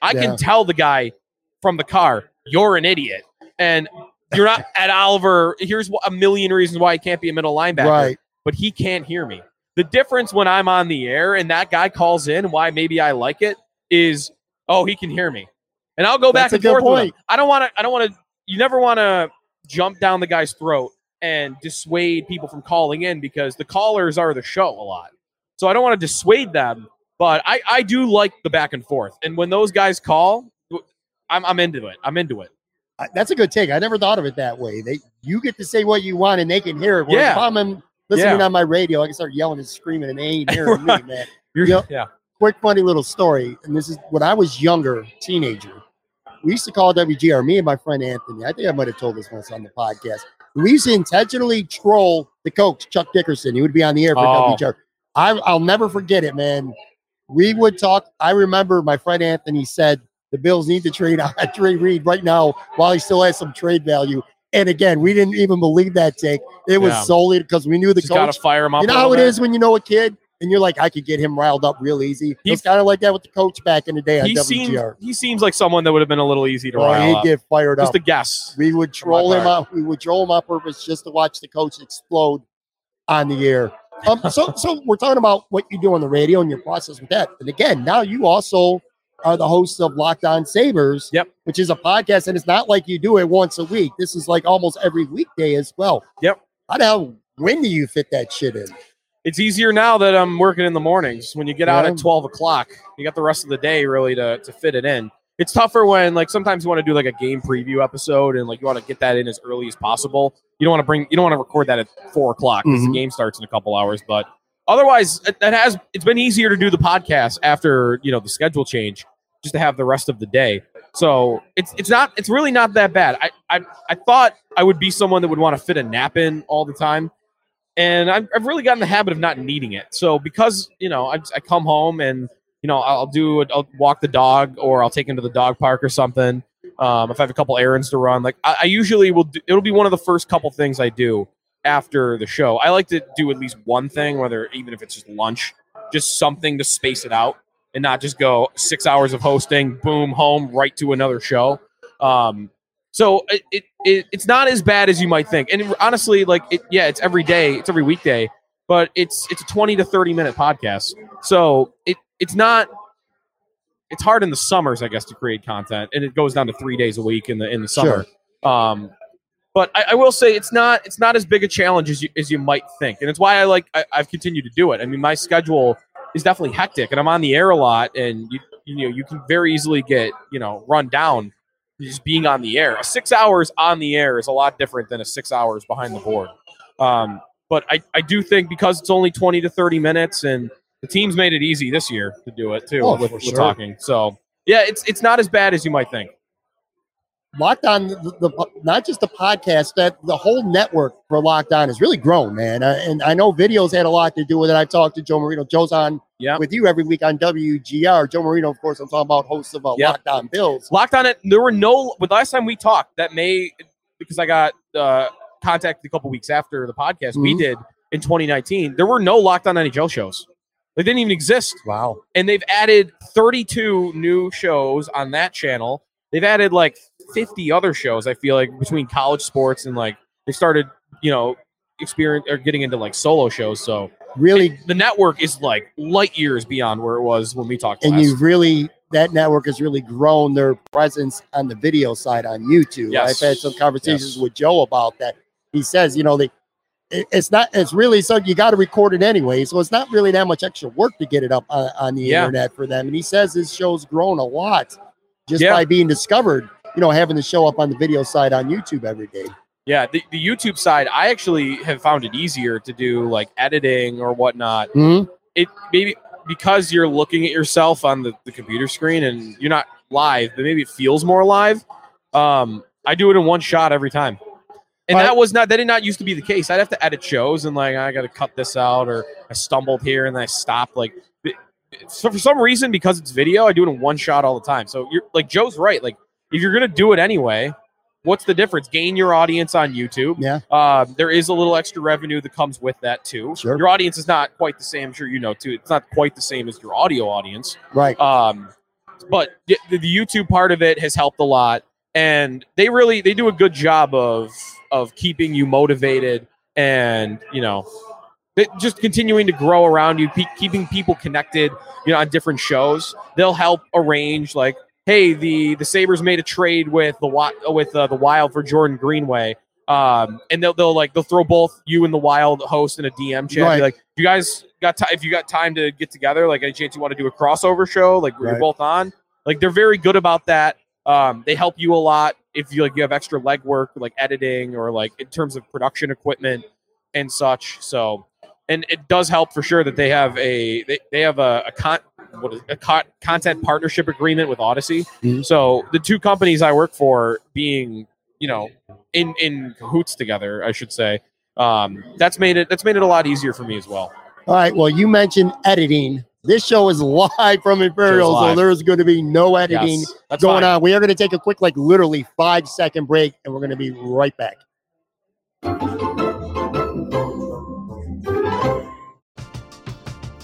I Yeah. can tell the guy from the car, you're an idiot. And you're not Ed Oliver. Here's a million reasons why he can't be a middle linebacker right. but he can't hear me. The difference when I'm on the air and that guy calls in, why maybe I like it, is oh he can hear me, and I'll go back That's and forth with him. I don't want to. I don't want to. You never want to jump down the guy's throat and dissuade people from calling in because the callers are the show a lot. So I don't want to dissuade them, but I I do like the back and forth. And when those guys call, I'm I'm into it. I'm into it. That's a good take. I never thought of it that way. They you get to say what you want and they can hear it. Whereas Yeah. if I'm in- listening Yeah. on my radio, I can start yelling and screaming and they ain't hearing Right. me, man. You're, Yeah. yeah. quick funny little story and this is when i was younger teenager we used to call wgr me and my friend anthony i think i might have told this once on the podcast we used to intentionally troll the coach chuck dickerson he would be on the air for Oh. wgr I, i'll never forget it man we would talk i remember my friend anthony said the bills need to trade trade reed right now while he still has some trade value and again we didn't even believe that take it was Yeah. solely because we knew the Just coach gotta fire him up. you know how it bit. is when you know a kid and you're like, I could get him riled up real easy. He- it's kind of like that with the coach back in the day He seems he seems like someone that would have been a little easy to Well, rile he'd up. get fired Just up. a guess. we would troll him up. We would troll him on purpose just to watch the coach explode on the air. Um, so, so we're talking about what you do on the radio and your process with that. And again, now you also are the hosts of Locked On Sabres, Yep. which is a podcast, and it's not like you do it once a week. This is like almost every weekday as well. Yep. How the hell? When do you fit that shit in? It's easier now that I'm working in the mornings. When you get out Yeah. at 12 o'clock, you got the rest of the day really to, to fit it in. It's tougher when like sometimes you want to do like a game preview episode and like you want to get that in as early as possible. You don't want to bring you don't want to record that at four o'clock because Mhm. the game starts in a couple hours. But otherwise, it- that has it's been easier to do the podcast after you know the schedule change, just to have the rest of the day. So it's it's not it's really not that bad. I I, I thought I would be someone that would want to fit a nap in all the time, and I've, I've really gotten the habit of not needing it. So because you know I, I come home and you know I'll do I'll walk the dog or I'll take him to the dog park or something. Um, if I have a couple errands to run, like I, I usually will, do, it'll be one of the first couple things I do after the show. I like to do at least one thing, whether even if it's just lunch, just something to space it out and not just go six hours of hosting, boom, home, right to another show. Um, so it, it, it it's not as bad as you might think. And honestly, like it, yeah, it's every day, it's every weekday, but it's it's a twenty to thirty minute podcast. So it it's not. It's hard in the summers, I guess, to create content, and it goes down to three days a week in the in the summer. Um, but I, I will say it's not it's not as big a challenge as you as you might think, and it's why I like I, I've continued to do it. I mean, my schedule is definitely hectic, and I'm on the air a lot, and you you know you can very easily get you know run down just being on the air. Six hours on the air is a lot different than a six hours behind the board. Um, but I, I do think because it's only 20 to 30 minutes and the team's made it easy this year to do it too Oh, with sure. talking. So yeah, it's it's not as bad as you might think. Locked On, the, the not just the podcast, that the whole network for Locked On has really grown, man. Uh, and I know videos had a lot to do with it. I talked to Joe Marino. Joe's on Yeah. with you every week on WGR. Joe Marino, of course, I'm talking about host of uh, Yeah. Locked On Bills. Locked on it. There were no. But last time we talked, that may because I got uh, contacted a couple weeks after the podcast we Mhm. did in 2019. There were no Locked On NHL shows. They didn't even exist. Wow. and they've added 32 new shows on that channel. They've added like 50 other shows. I feel like between college sports and like they started, you know, experience or getting into like solo shows. So Really, the network is like light years beyond where it was when we talked. and last. you've really, that network has really grown their presence on the video side on YouTube. Yes. I've had some conversations Yes. with Joe about that. He says, you know, they, it's not, it's really so you got to record it anyway. So it's not really that much extra work to get it up on, on the Yeah. internet for them. And he says his show's grown a lot just Yeah. by being discovered, you know, having to show up on the video side on YouTube every day. yeah, the, the YouTube side, I actually have found it easier to do like editing or whatnot. Mhm. It maybe because you're looking at yourself on the, the computer screen and you're not live, but maybe it feels more live. Um, I do it in one shot every time. And that was not that did not used to be the case. I'd have to edit shows and like I got to cut this out or I stumbled here and then I stopped. Like so for some reason because it's video, I do it in one shot all the time. So you're like Joe's right. Like if you're gonna do it anyway, what's the difference? Gain your audience on YouTube. Yeah. Um, there is a little extra revenue that comes with that too. Sure. Your audience is not quite the same. I'm sure you know too. It's not quite the same as your audio audience. Right. Um, but the, the YouTube part of it has helped a lot, and they really they do a good job of of keeping you motivated and you know just continuing to grow around you, pe- keeping people connected. You know, on different shows, they'll help arrange like, hey, the the Sabres made a trade with the with uh, the Wild for Jordan Greenway. Um, and they'll, they'll like they'll throw both you and the Wild host in a DM chat. Right. Like, you guys got time? If you got time to get together, like any chance you want to do a crossover show, like Right. you're both on, like they're very good about that. Um, they help you a lot if you like you have extra legwork, like editing or like in terms of production equipment and such. So, and it does help for sure that they have a they, they have a, a con what is a co- content partnership agreement with Audacy. Mhm. So the two companies I work for being you know in in cahoots together, I should say. Um, that's made it that's made it a lot easier for me as well. All right. Well, you mentioned editing. This show is live from Imperial, so there's going to be no editing Yes, going fine. on. We are going to take a quick, like literally five second break, and we're going to be right back.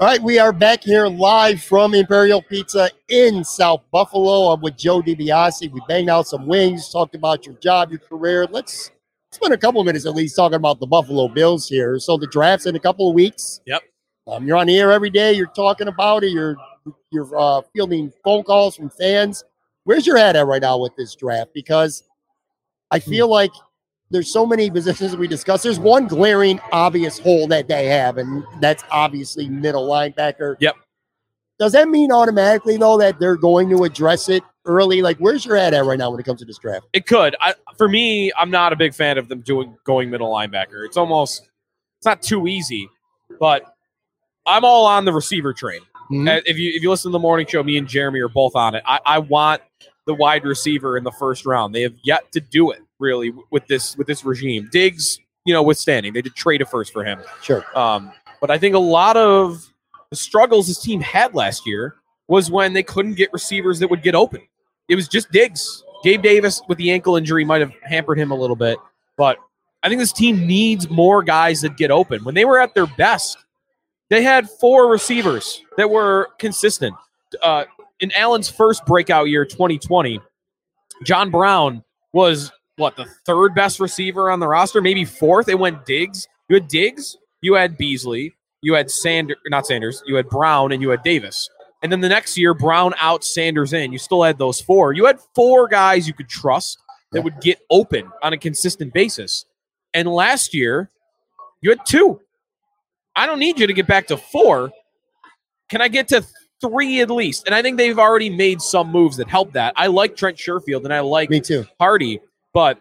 All right, we are back here live from Imperial Pizza in South Buffalo. I'm with Joe DiBiase. We banged out some wings, talked about your job, your career. Let's spend a couple of minutes at least talking about the Buffalo Bills here. So the draft's in a couple of weeks. Yep. Um, you're on the air every day. You're talking about it. You're you're uh, fielding phone calls from fans. Where's your head at right now with this draft? Because I Hmm. feel like there's so many positions we discuss. There's one glaring, obvious hole that they have, and that's obviously middle linebacker. Yep. Does that mean automatically though that they're going to address it early? Like, where's your head at right now when it comes to this draft? It could. I, for me, I'm not a big fan of them doing going middle linebacker. It's almost it's not too easy, but I'm all on the receiver train. Mhm. Uh, If you if you listen to the morning show, me and Jeremy are both on it. I, I want the wide receiver in the first round. They have yet to do it really with this with this regime. Diggs, you know, withstanding, they did trade a first for him. Sure. Um, but I think a lot of the struggles this team had last year was when they couldn't get receivers that would get open. It was just Diggs. Gabe Davis with the ankle injury might have hampered him a little bit, but I think this team needs more guys that get open. When they were at their best, they had four receivers that were consistent. Uh, in Allen's first breakout year, 2020, John Brown was what the third best receiver on the roster, maybe fourth. It went Diggs. You had Diggs, you had Beasley, you had Sanders, not Sanders, you had Brown, and you had Davis. And then the next year, Brown out, Sanders in. You still had those four. You had four guys you could trust that would get open on a consistent basis. And last year, you had two. I don't need you to get back to four. Can I get to three at least? And I think they've already made some moves that help that. I like Trent Sherfield and I like Me too. Hardy, but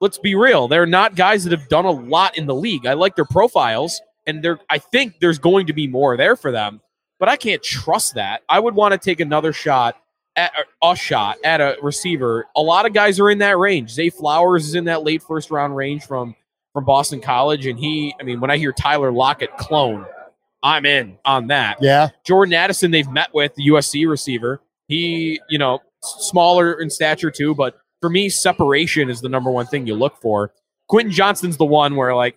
let's be real. They're not guys that have done a lot in the league. I like their profiles, and they're I think there's going to be more there for them, but I can't trust that. I would want to take another shot at a shot at a receiver. A lot of guys are in that range. Zay Flowers is in that late first round range from from Boston College, and he. I mean, when I hear Tyler Lockett clone, I'm in on that. Yeah. Jordan Addison, they've met with the USC receiver. He, you know, smaller in stature too, but for me, separation is the number one thing you look for. Quentin Johnston's the one where, like,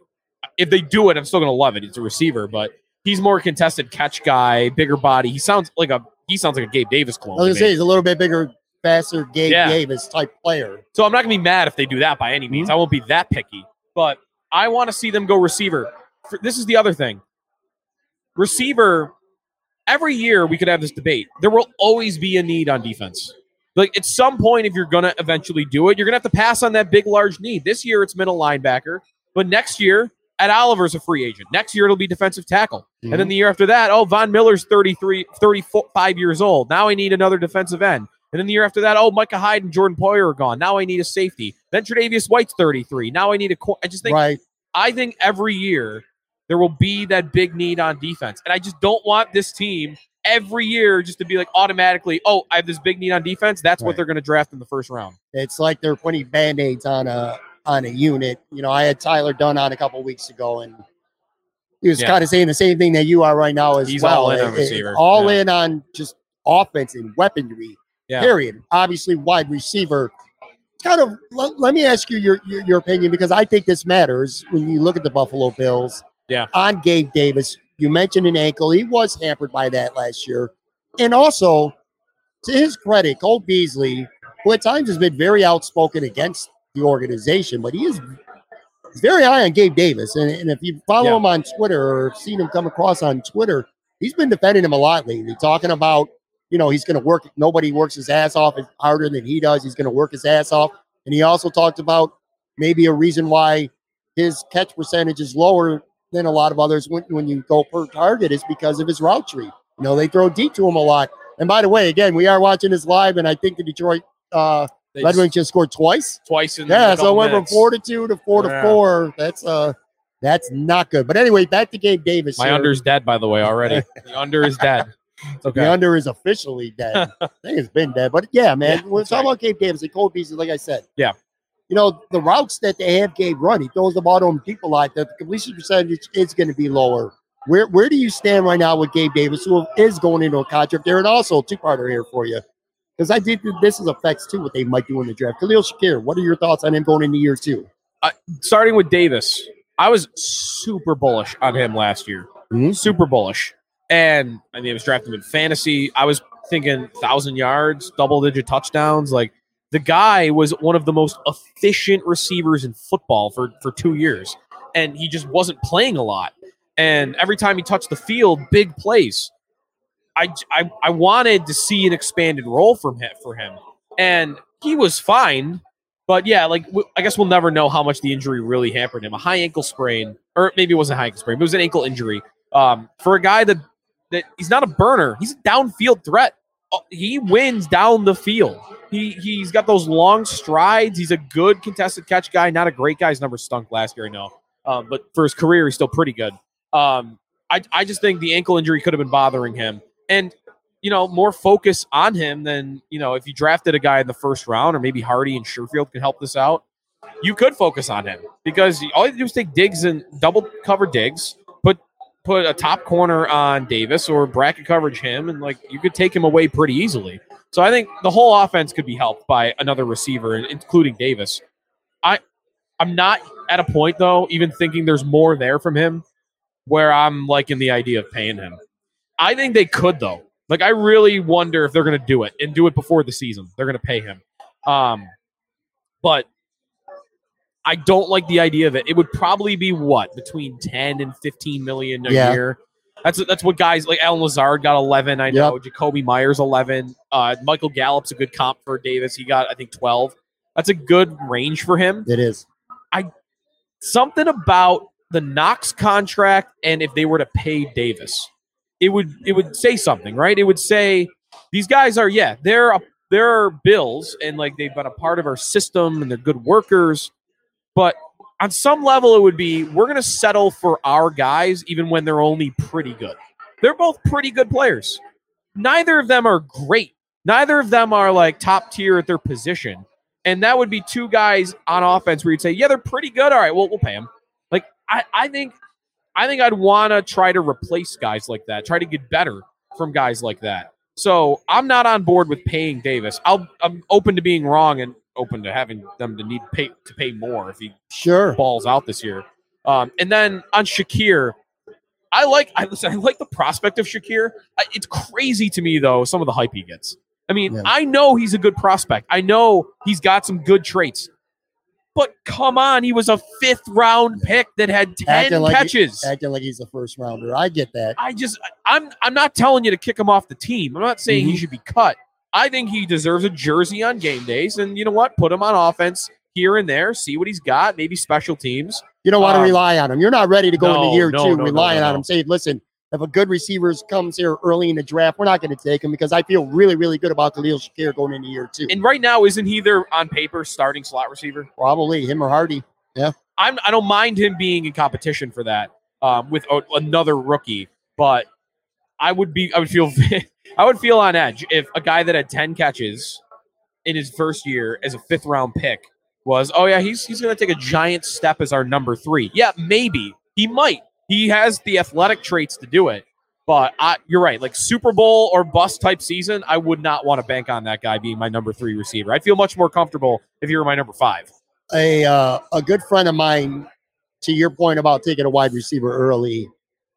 if they do it, I'm still gonna love it. It's a receiver, but he's more contested catch guy, bigger body. He sounds like a he sounds like a Gabe Davis I clone. was to gonna say he's a little bit bigger, faster, Gabe Yeah. Davis type player. So I'm not gonna be mad if they do that by any means. Mm-hmm. I won't be that picky, but I want to see them go receiver. For- This is the other thing. Receiver. Every year we could have this debate. There will always be a need on defense. Like at some point, if you're gonna eventually do it, you're gonna have to pass on that big, large need. This year it's middle linebacker, but next year at Oliver's a free agent. Next year it'll be defensive tackle. And then mhm. the year after that, oh, Von Miller's 33, 35 years old. Now I need another defensive end. And then the year after that, oh, Micah Hyde and Jordan Poyer are gone. Now I need a safety. Then Tre'Davious White's 33. Now I need a. cor- I just think right. I think every year there will be that big need on defense, and I just don't want this team every year just to be like automatically, oh, I have this big need on defense. That's what they're going to draft in the first round. It's like they're putting band-aids on a on a unit. You know, I had Tyler Dunne on a couple weeks ago, and he was Yeah. kind of saying the same thing that you are right now as He's well. all in eh, on eh, It- it- all Yeah. in on just offense and weaponry. Yeah. Period. Obviously, wide receiver. Kind of. Let, let me ask you your, your your opinion because I think this matters when you look at the Buffalo Bills. Yeah. On Gabe Davis, you mentioned an ankle. He was hampered by that last year, and also to his credit, Cole Beasley, who at times has been very outspoken against the organization, but he is very high on Gabe Davis. And, and if you follow Yeah. him on Twitter or seen him come across on Twitter, he's been defending him a lot lately, talking about, you know, he's going to work. Nobody works his ass off harder than he does. He's going to work his ass off. And he also talked about maybe a reason why his catch percentage is lower than a lot of others when, when you go per target is because of his route tree. You know, they throw deep to him a lot. And by the way, again, we are watching this live, and I think the Detroit uh, They Red Wings just scored twice. twice in Yeah, a so it couple went from four to two to four Yeah. to four. That's uh that's not good. But anyway, back to Gabe Davis. My here. under's dead, by the way, already. the under is dead. It's okay. The under is officially dead. I think it's been dead. But yeah, man, Yeah, we're talking right. about Gabe Davis and Cole Beasley, like I said. Yeah. You know, the routes that they have Gabe run, he throws the ball to him deep a lot. The completion percentage is going to be lower. Where where do you stand right now with Gabe Davis, who is going into a contract there? And also a two-parter here for you. Because I think this is affects too what they might do in the draft. Khalil Shakir, what are your thoughts on him going into year two? Starting with Davis, I was super bullish on him last year. Mhm. Super bullish. And I mean, I was drafting him in fantasy. I was thinking thousand yards, double digit touchdowns. Like the guy was one of the most efficient receivers in football for, for two years. And he just wasn't playing a lot. And every time he touched the field, big plays. I, I, I wanted to see an expanded role from him for him. And he was fine. But yeah, like I guess we'll never know how much the injury really hampered him. A high ankle sprain, or maybe it wasn't a high ankle sprain, but it was an ankle injury. Um, for a guy that that he's not a burner, he's a downfield threat. Oh, He wins down the field. He he's got those long strides. He's a good contested catch guy. Not a great guy. His number stunk last year, I know. Um, but for his career, he's still pretty good. Um, I I just think the ankle injury could have been bothering him, and you know, more focus on him than, you know, if you drafted a guy in the first round or maybe Hardy and Sherfield can help this out, you could focus on him because all you do is take Diggs and double cover Diggs, put a top corner on Davis or bracket coverage him, and like you could take him away pretty easily. So I think the whole offense could be helped by another receiver, including Davis. I I'm not at a point though, even thinking there's more there from him, where I'm liking the idea of paying him. I think they could though. Like I really wonder if they're going to do it and do it before the season. They're going to pay him. Um, but I don't like the idea of it. It would probably be what between ten and fifteen million a Yeah. year. That's that's what guys like Allen Lazard got eleven. I know Jakobi Meyers eleven. Uh, Michael Gallup's a good comp for Davis. He got I think twelve. That's a good range for him. It is. I Something about the Knox contract and if they were to pay Davis, it would it would say something, right? It would say these guys are yeah they're a, they're bills and like they've been a part of our system and they're good workers, but on some level it would be we're gonna settle for our guys even when they're only pretty good. They're both pretty good players. Neither of them are great. Neither of them are like top tier at their position. And that would be two guys on offense where you'd say, yeah, they're pretty good. All right, well, we'll pay them. Like I, I think I think I'd want to try to replace guys like that, try to get better from guys like that. So I'm not on board with paying Davis. I'll I'm open to being wrong and open to having them to need pay to pay more if he Sure. balls out this year. Um, and then on Shakir, I like I listen. I like the prospect of Shakir. I, it's crazy to me though some of the hype he gets. I mean, Yeah. I know he's a good prospect. I know he's got some good traits. But come on, he was a fifth round pick that had ten Acting like he- catches. Acting like he's a first rounder. I get that. I just I'm I'm not telling you to kick him off the team. I'm not saying he Mhm. should be cut. I think he deserves a jersey on game days, and you know what? Put him on offense here and there. See what he's got. Maybe special teams. You don't want to Um, rely on him. You're not ready to go no, into year no, two no, relying on him. Say, listen, if a good receiver comes here early in the draft, we're not going to take him because I feel really, really good about Khalil Shakir going into year two. And right now, isn't he their on paper starting slot receiver? Probably him or Hardy. Yeah, I'm I don't mind him being in competition for that um, with a, another rookie, but I would be I would feel I would feel on edge if a guy that had ten catches in his first year as a fifth round pick was, oh yeah, he's he's going to take a giant step as our number three. Yeah, maybe he might. He has the athletic traits to do it. But I, you're right. Like Super Bowl or bust type season, I would not want to bank on that guy being my number three receiver. I'd feel much more comfortable if you were my number five. A uh, a good friend of mine, to your point about taking a wide receiver early,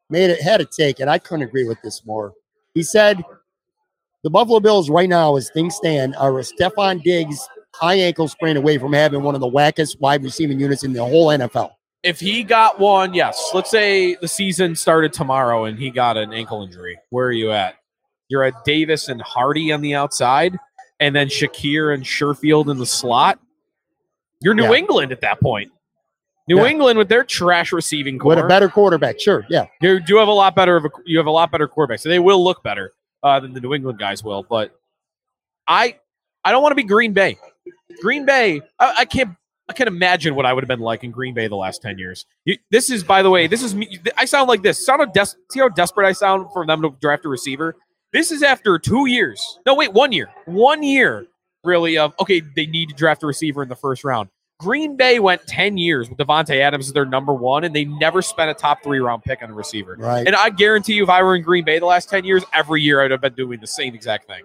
made it had a take, and I couldn't agree with this more. He said the Buffalo Bills right now, as things stand, are a Stefon Diggs high ankle sprain away from having one of the wackest wide receiving units in the whole NFL. If he got one, yes. Let's say the season started tomorrow and he got an ankle injury. Where are you at? You're at Davis and Hardy on the outside, and then Shakir and Sherfield in the slot. You're New Yeah. England at that point. New Yeah. England with their trash receiving core. With a better quarterback, sure, yeah. you do have a lot better of a you have a lot better quarterback, so they will look better uh, than the New England guys will. But I I don't want to be Green Bay. Green Bay, I, I can't I can't imagine what I would have been like in Green Bay the last ten years. You, this is, by the way, this is me. I sound like this. Sound how des- see how desperate I sound for them to draft a receiver. This is after two years. No, wait, one year. One year, really. Of okay, they need to draft a receiver in the first round. Green Bay went 10 years with Davante Adams as their number one, and they never spent a top three round pick on a receiver. Right. And I guarantee you, if I were in Green Bay the last 10 years, every year I'd have been doing the same exact thing.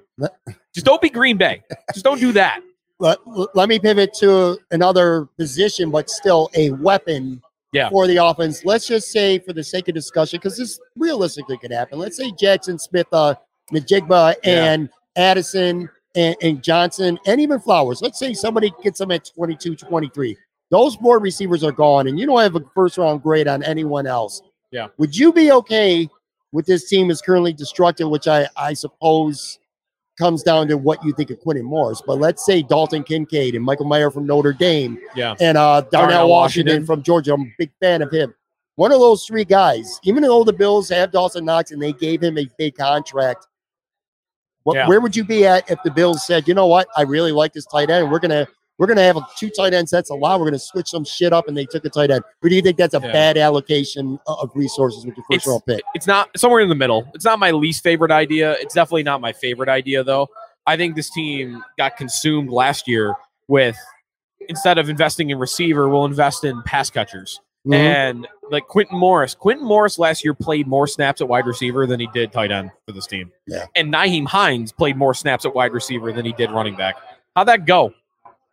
Just don't be Green Bay. Just don't do that. Let, let me pivot to another position, but still a weapon Yeah. for the offense. Let's just say, for the sake of discussion, because this realistically could happen. Let's say Jackson Smith, uh, Njigba, Yeah. and Addison, and, and Johnston, and even Flowers. Let's say somebody gets them at 22, 23. Those four receivers are gone, and you don't have a first round grade on anyone else. Yeah. Would you be okay with this team is currently destructive, which I, I suppose comes down to what you think of Quintin Morris. But let's say Dalton Kincaid and Michael Mayer from Notre Dame Yeah. and uh, Darnell, Darnell Washington, Washington. from Georgia. I'm a big fan of him. One of those three guys, even though the Bills have Dawson Knox and they gave him a big contract, what, Yeah. where would you be at if the Bills said, you know what, I really like this tight end. We're gonna we're gonna have a two tight end sets a lot. We're gonna switch some shit up, and they took a tight end. Or do you think that's a Yeah. bad allocation of resources with your first It's, round pick? it's not somewhere in the middle. It's not my least favorite idea. It's definitely not my favorite idea, though. I think this team got consumed last year with instead of investing in receiver, we'll invest in pass catchers. Mhm. And like Quintin Morris, Quintin Morris last year played more snaps at wide receiver than he did tight end for this team. Yeah. And Nyheim Hines played more snaps at wide receiver than he did running back. How'd that go?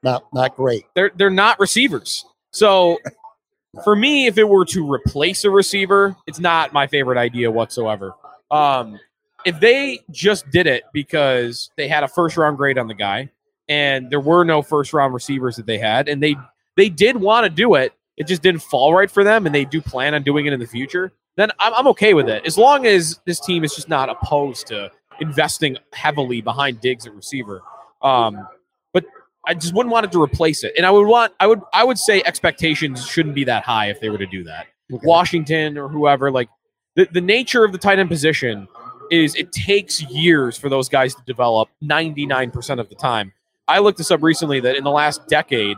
Not not great. They're they're not receivers. So for me, if it were to replace a receiver, it's not my favorite idea whatsoever. Um, if they just did it because they had a first round grade on the guy and there were no first round receivers that they had, and they they did want to do it, it just didn't fall right for them, and they do plan on doing it in the future, then I'm, I'm okay with it. As long as this team is just not opposed to investing heavily behind Diggs at receiver. Um, but I just wouldn't want it to replace it. And I would want I would I would say expectations shouldn't be that high if they were to do that. Okay. Washington or whoever, like the, the nature of the tight end position is it takes years for those guys to develop 99% of the time. I looked this up recently that in the last decade,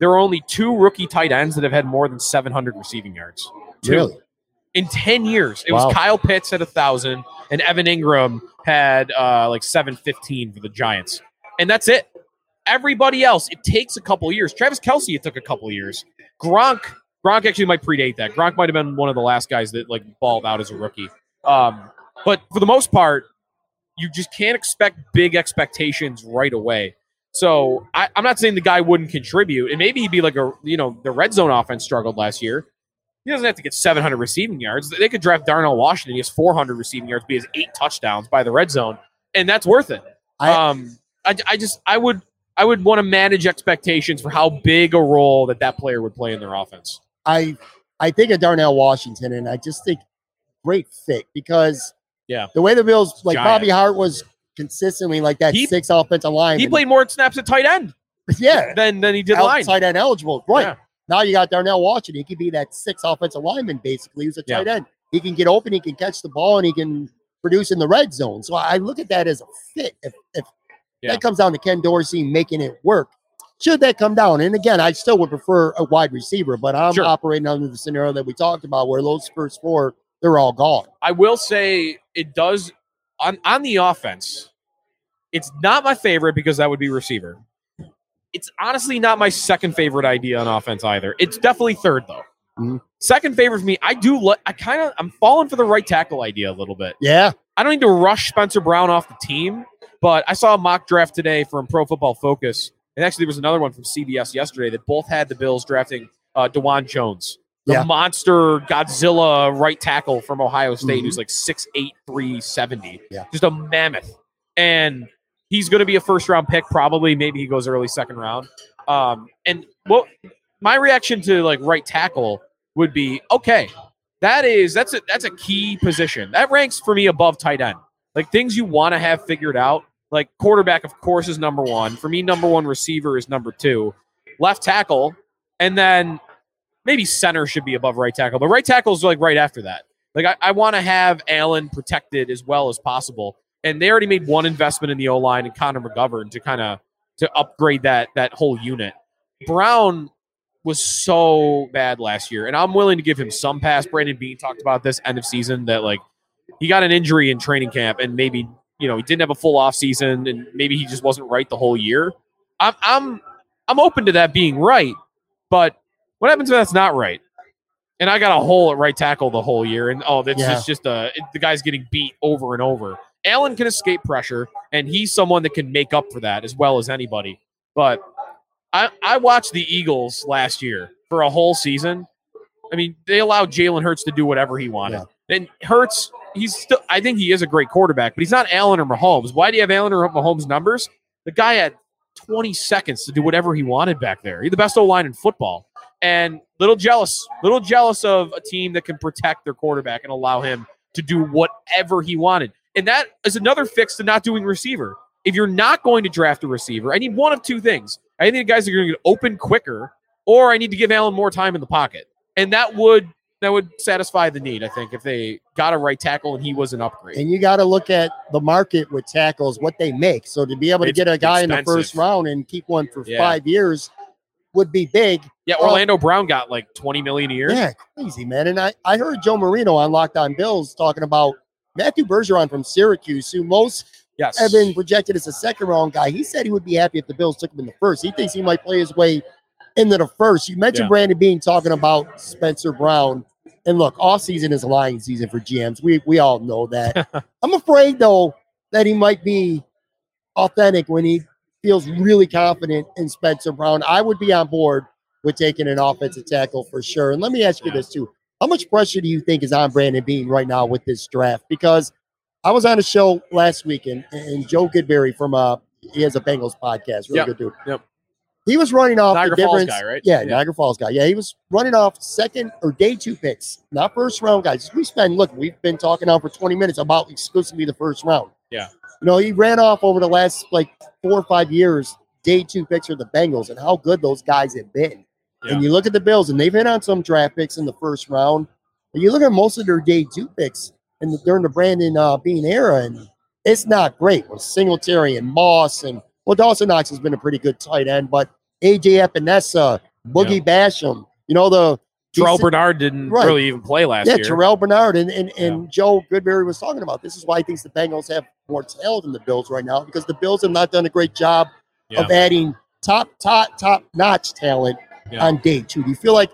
there are only two rookie tight ends that have had more than 700 receiving yards. Two. Really? In 10 years. It Wow. was Kyle Pitts at 1,000 and Evan Engram had uh, like 715 for the Giants. And that's it. Everybody else, it takes a couple years. Travis Kelce, it took a couple years. Gronk, Gronk actually might predate that. Gronk might have been one of the last guys that like balled out as a rookie. Um, but for the most part, you just can't expect big expectations right away. So I, I'm not saying the guy wouldn't contribute, and maybe he'd be like a you know the red zone offense struggled last year. He doesn't have to get 700 receiving yards. They could draft Darnell Washington. He has 400 receiving yards, but he has eight touchdowns by the red zone, and that's worth it. I- um, I, I just I would I would want to manage expectations for how big a role that that player would play in their offense. I I think of Darnell Washington, and I just think great fit because Yeah. the way the Bills like Giant. Bobby Hart was consistently like that He- six offensive line. He played more snaps at tight end yeah than than he did line. outside end eligible. Right Yeah. now you got Darnell Washington. He could be that six offensive lineman basically. He's a Yeah. tight end. He can get open. He can catch the ball, and he can produce in the red zone. So I look at that as a fit. If if Yeah. that comes down to Ken Dorsey making it work. Should that come down? And again, I still would prefer a wide receiver, but I'm Sure. operating under the scenario that we talked about where those first four, they're all gone. I will say it does on on the offense. It's not my favorite because that would be receiver. it's honestly not my second favorite idea on offense either. It's definitely third though. Mhm. Second favorite for me, I do. Li- I kind of I'm falling for the right tackle idea a little bit. Yeah. I don't need to rush Spencer Brown off the team, but I saw a mock draft today from Pro Football Focus, and actually there was another one from CBS yesterday that both had the Bills drafting uh, Dawand Jones, the Yeah. monster Godzilla right tackle from Ohio State, Mhm. who's like 6'8", 370. Yeah. just a mammoth, and he's going to be a first round pick probably. Maybe he goes early second round. Um, and well, my reaction to like right tackle would be okay. That is that's a that's a key position. That ranks for me above tight end. Like things you want to have figured out. Like quarterback, of course, is number one. For me, number one receiver is number two. Left tackle, and then maybe center should be above right tackle. But right tackle is like right after that. Like I, I want to have Allen protected as well as possible. And they already made one investment in the O line and Connor McGovern to kind of to upgrade that that whole unit. Brown was so bad last year, and I'm willing to give him some pass. Brandon Beane talked about this end of season that like he got an injury in training camp, and maybe you know he didn't have a full off season, and maybe he just wasn't right the whole year. I'm I'm I'm open to that being right, but what happens if that's not right? And I got a hole at right tackle the whole year, and oh, that's Yeah. just just uh, it- the guy's getting beat over and over. Allen can escape pressure, and he's someone that can make up for that as well as anybody. But I, I watched the Eagles last year for a whole season. I mean, they allowed Jalen Hurts to do whatever he wanted. And Hurts, he's still, I think he is a great quarterback, but he's not Allen or Mahomes. Why do you have Allen or Mahomes numbers? The guy had 20 seconds to do whatever he wanted back there. He's the best O line in football. And little jealous, little jealous of a team that can protect their quarterback and allow him to do whatever he wanted. And that is another fix to not doing receiver. If you're not going to draft a receiver, I need one of two things. I need guys that are going to get open quicker, or I need to give Allen more time in the pocket. And that would that would satisfy the need, I think, if they got a right tackle and he was an upgrade. And you got to look at the market with tackles, what they make. So to be able to It's get a guy in the first round and keep one for Yeah. five years would be big. Yeah, Well- Orlando Brown got like 20 million a year. Yeah, crazy, man. And I, I heard Joe Marino on Locked On Bills talking about Matthew Bergeron from Syracuse, who most Yes. have been projected as a second round guy. He said he would be happy if the Bills took him in the first. He thinks he might play his way into the first. You mentioned Yeah. Brandon Beane talking about Spencer Brown. And look, off season is a lying season for GMs. We we all know that. I'm afraid though that he might be authentic when he feels really confident in Spencer Brown. I would be on board with taking an offensive tackle for sure. And let me ask you this too. How much pressure do you think is on Brandon Beane right now with this draft? Because I was on a show last week and, and Joe Goodberry from uh he has a Bengals podcast, really Yep, good dude. yep. He was running off Niagara the Falls difference. guy, right? Yeah, Yeah. Niagara Falls guy. Yeah, he was running off second or day two picks, not first round guys. We spend look, we've been talking now for 20 minutes about exclusively the first round. Yeah. You know, he ran off over the last like four or five years, day two picks for the Bengals and how good those guys have been. Yeah. And you look at the Bills, and they've hit on some draft picks in the first round. But you look at most of their day two picks and during the Brandon uh, Beane era, and it's not great with Singletary and Moss and well, Dawson Knox has been a pretty good tight end, but AJ Epenesa, Boogie Basham, you know the Terrel Bernard didn't Right. really even play last yeah, year. Yeah, Terrel Bernard and and, and Joe Goodberry was talking about. This is why he thinks the Bengals have more talent than the Bills right now because the Bills have not done a great job Yeah. of adding top top top notch talent Yeah. on day two. Do you feel like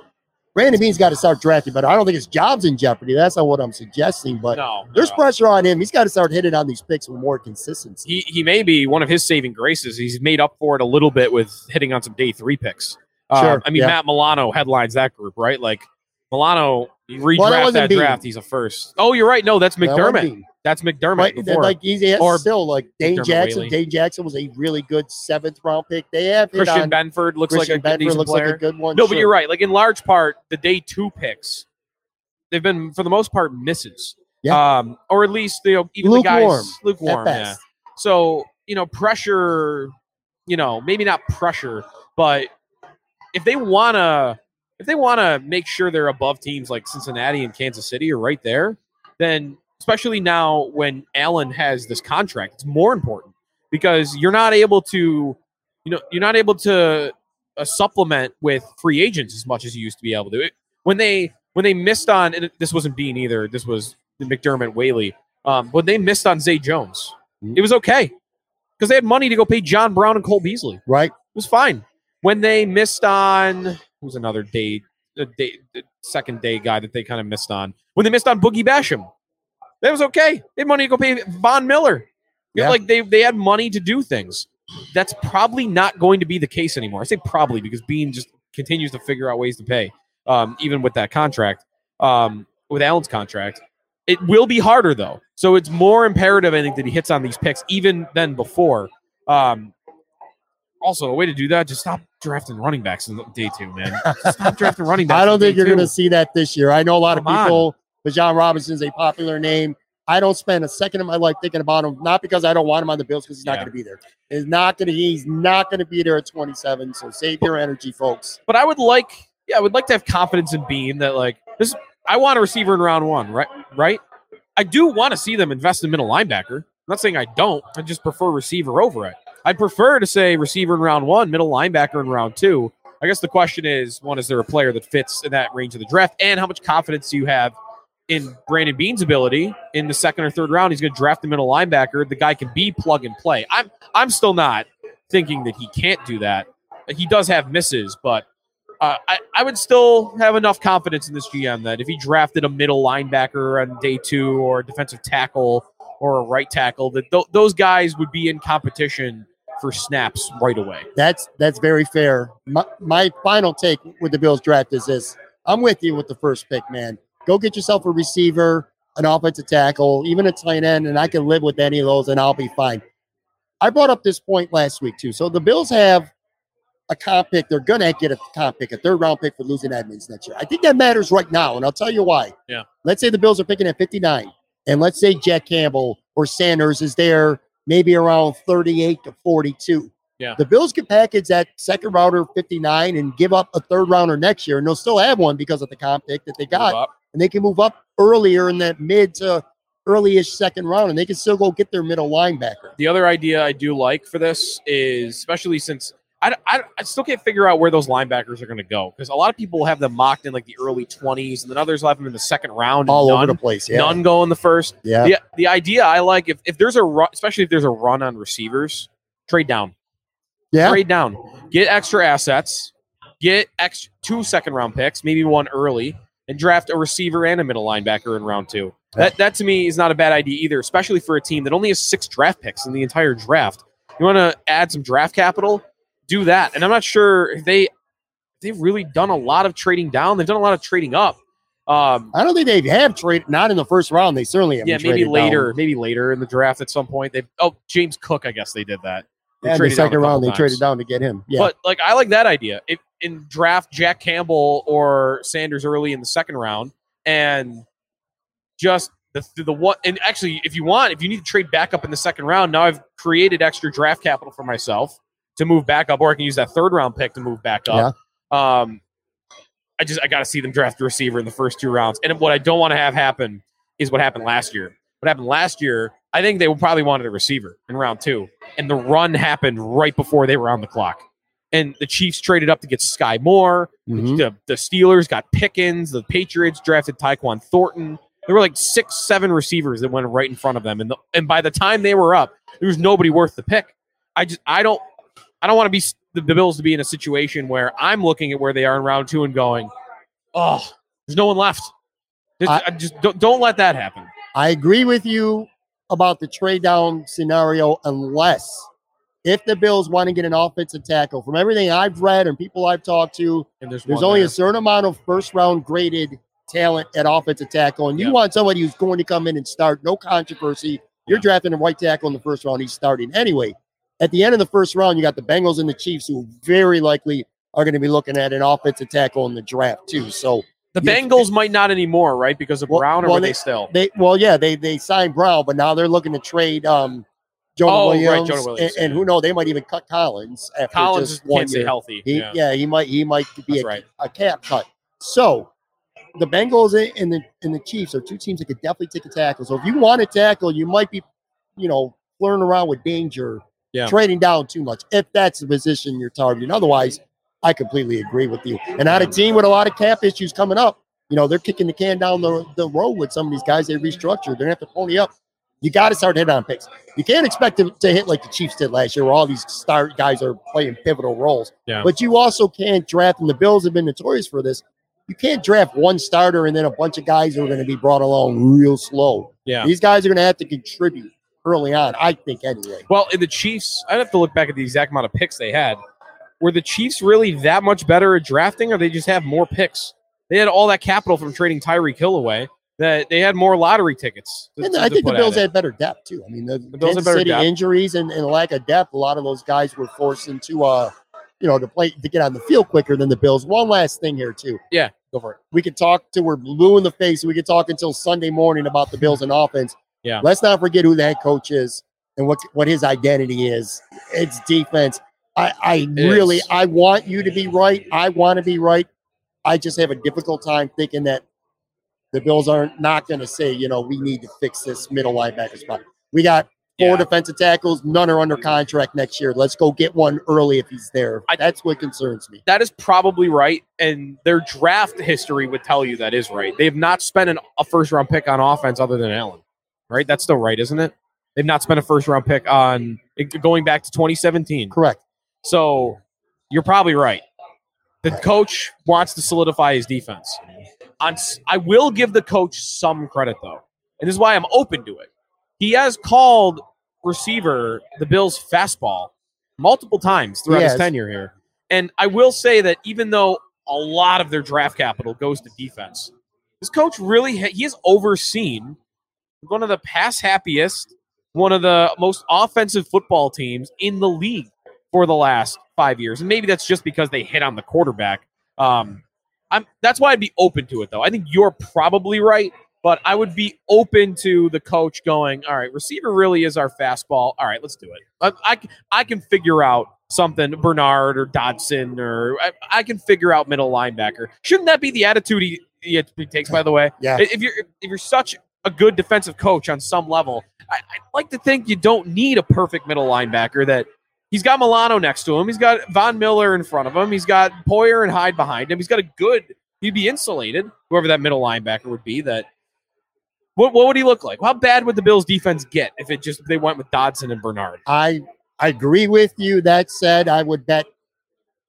Brandon Beane's got to start drafting, but I don't think his job's in jeopardy. That's not what I'm suggesting. But no, there's no. pressure on him. He's got to start hitting on these picks with more consistency. he he may be one of his saving graces. He's made up for it a little bit with hitting on some day three picks. Um, Sure, I mean, yeah. Matt Milano headlines that group, right? Like Milano, redraft Well, that that draft, he's a first. Oh, you're right. No, that's McDermott. Bean. That's McDermott. Right, before. like he's Or still like Dane McDermott Jackson. Whaley. Dane Jackson was a really good seventh round pick. They have Christian on Benford looks Christian like a Benford looks player. like a good one. no, but you're right. Like in large part, the day two picks, they've been for the most part misses. Yeah. Um, or at least you know even Lukewarm, the guys lukewarm. Yeah. So, you know, pressure, you know, maybe not pressure, but if they wanna if they wanna make sure they're above teams like Cincinnati and Kansas City are right there, then especially now when Allen has this contract, it's more important because you're not able to, you know, you're not able to uh, supplement with free agents as much as you used to be able to. It- when they when they missed on and this wasn't Beane either, this was McDermott Whaley. Um, when they missed on Zay Jones, Mhm. it was okay because they had money to go pay John Brown and Cole Beasley. right. It was fine. When they missed on who's another day, day, the second day guy that they kind of missed on. When they missed on Boogie Basham, that was okay. They had money to go pay Von Miller. Yeah. Like they they had money to do things. That's probably not going to be the case anymore. I say probably because Beane just continues to figure out ways to pay, um, even with that contract, um, with Allen's contract. It will be harder though, so it's more imperative I think that he hits on these picks even than before. Um, also, a way to do that: just stop drafting running backs in day two, man. Stop drafting running backs. I don't think you're going to see that this year. I know a lot of people. on. But Bijan Robinson's a popular name. I don't spend a second of my life thinking about him, not because I don't want him on the Bills, because he's not Yeah. going to be there. He's not going to. He's not going to be there at 27. So save your energy, folks. but I would like, yeah, I would like to have confidence in Beane that like this. I want a receiver in round one, right? Right. I do want to see them invest in middle linebacker. I'm not saying I don't. I just prefer receiver over it. I'd prefer to say receiver in round one, middle linebacker in round two. I guess the question is: one, is there a player that fits in that range of the draft, and how much confidence do you have in Brandon Beane's ability in the second or third round? He's going to draft the middle linebacker. The guy can be plug and play. I'm I'm still not thinking that he can't do that. He does have misses, but uh, I, I would still have enough confidence in this GM that if he drafted a middle linebacker on day two or a defensive tackle or a right tackle, that th- those guys would be in competition for snaps right away. That's that's very fair. My, my final take with the Bills draft is this: I'm with you with the first pick, man. Go get yourself a receiver, an offensive tackle, even a tight end, and I can live with any of those, and I'll be fine. I brought up this point last week too. So the Bills have a comp pick. They're gonna get a comp pick, a third round pick for losing Edmunds next year. I think that matters right now, and I'll tell you why. Yeah. Let's say the Bills are picking at 59, and let's say Jack Campbell or Sanders is there maybe around 38 to 42. Yeah. The Bills can package that second rounder 59 and give up a third rounder next year, and they'll still have one because of the comp pick that they got. And they can move up earlier in that mid to early-ish second round, and they can still go get their middle linebacker. The other idea I do like for this is, especially since I, I, I still can't figure out where those linebackers are going to go because a lot of people have them mocked in like the early 20s, and then others will have them in the second round. and All none, over the place. Yeah. None go in the first. Yeah. The, the idea I like if, if there's a run, especially if there's a run on receivers, trade down. Yeah. Trade down. Get extra assets. Get ex- two second round picks, maybe one early, and draft a receiver and a middle linebacker in round two. That that to me is not a bad idea either, especially for a team that only has six draft picks in the entire draft. You want to add some draft capital, do that. And I'm not sure if they they've really done a lot of trading down. They've done a lot of trading up. Um, I don't think they have traded. Not in the first round. They certainly have. yeah, maybe later, maybe later in the draft at some point. They oh James Cook, I guess they did that. They Yeah, in the down second round, they times. traded down to get him. Yeah. But like I like that idea. If in draft Jack Campbell or Sanders early in the second round, and just the the one and actually, if you want, if you need to trade back up in the second round, now I've created extra draft capital for myself to move back up, or I can use that third round pick to move back up. Um, I just I got to see them draft a receiver in the first two rounds, and what I don't want to have happen is what happened last year. What happened last year? I think they probably wanted a receiver in round two, and the run happened right before they were on the clock. And the Chiefs traded up to get Skyy Moore. Mhm. The, the Steelers got Pickens. The Patriots drafted Tyquan Thornton. There were like six, seven receivers that went right in front of them, and the, and by the time they were up, there was nobody worth the pick. I just I don't I don't want to be the, the Bills to be in a situation where I'm looking at where they are in round two and going, oh, there's no one left. Just, I- I just don't, don't let that happen. I agree with you about the trade down scenario, unless if the Bills want to get an offensive tackle. From everything I've read and people I've talked to, And there's, there's only there. a certain amount of first round graded talent at offensive tackle, and you want somebody who's going to come in and start. No controversy. You're Yeah. drafting a right tackle in the first round. He's starting anyway. At the end of the first round, you got the Bengals and the Chiefs, who very likely are going to be looking at an offensive tackle in the draft too. So the Bengals might not anymore, right? Because of Well- Brown, or well, were they, they- still? they well, yeah, they they signed Brown, but now they're looking to trade um Jonah Oh, right, Williams, Jonah Williams, and, and who knows, they might even cut Collins after Collins just one can't stay year. healthy. He, yeah. yeah. he might he might be a, right. a cap cut. So the Bengals and the and the Chiefs are two teams that could definitely take a tackle. So if you want a tackle, you might be, you know, flirting around with danger, Yeah. trading down too much if that's the position you're targeting. Otherwise, I completely agree with you. And on a team with a lot of cap issues coming up, you know, they're kicking the can down the, the road with some of these guys they restructured. They're gonna have to pony up You got to start hitting on picks. You can't expect to, to hit like the Chiefs did last year, where all these star guys are playing pivotal roles. Yeah. But you also can't draft, and the Bills have been notorious for this. You can't draft one starter and then a bunch of guys who are going to be brought along real slow. Yeah. These guys are going to have to contribute early on, I think, anyway. Well, in the Chiefs, I'd have to look back at the exact amount of picks they had. Were the Chiefs really that much better at drafting, or they just have more picks? They had all that capital from trading Tyreek Hill away. That they had more lottery tickets. to- And to I think the Bills had better depth too. I mean, the, The Bills had Kansas better City depth. injuries and, and lack of depth. A lot of those guys were forced into, uh, you know, to play to get on the field quicker than the Bills. One last thing here too. Yeah, go for it. We could talk to we're blue in the face. We could talk until Sunday morning about the Bills and offense. Yeah. Let's not forget who the head coach is and what what his identity is. It's defense. I, I really is. I want you to be right. I want to be right. I just have a difficult time thinking that the Bills are not not going to say, you know, we need to fix this middle linebacker spot. We got four Yeah. defensive tackles. None are under contract next year. Let's go get one early if he's there. I- That's what concerns me. That is probably right, and their draft history would tell you that is right. They have not spent an, a first round pick on offense other than Allen, right? That's still right, isn't it? They've not spent a first round pick on going back to 2017. Correct. So you're probably right. The coach wants to solidify his defense. On, I will give the coach some credit though, and this is why I'm open to it. He has called receiver the Bills' fastball multiple times throughout his tenure here, and I will say that even though a lot of their draft capital goes to defense, this coach really ha- he has overseen one of the pass happiest, one of the most offensive football teams in the league for the last five years, and maybe that's just because they hit on the quarterback. Um, I'm that's why I'd be open to it though. I think you're probably right, but I would be open to the coach going, all right, receiver really is our fastball. All right, let's do it. I I can figure out something, Bernard or Dodson, or I, I can figure out middle linebacker. Shouldn't that be the attitude he, he he takes? By the way, Yeah. if you're if you're such a good defensive coach on some level, I, I'd like to think you don't need a perfect middle linebacker. That he's got Milano next to him, he's got Von Miller in front of him, he's got Poyer and Hyde behind him. He's got a good. He'd be insulated, whoever that middle linebacker would be. That what what would he look like? How bad would the Bills defense get if it just they went with Dodson and Bernard? I I agree with you. That said, I would bet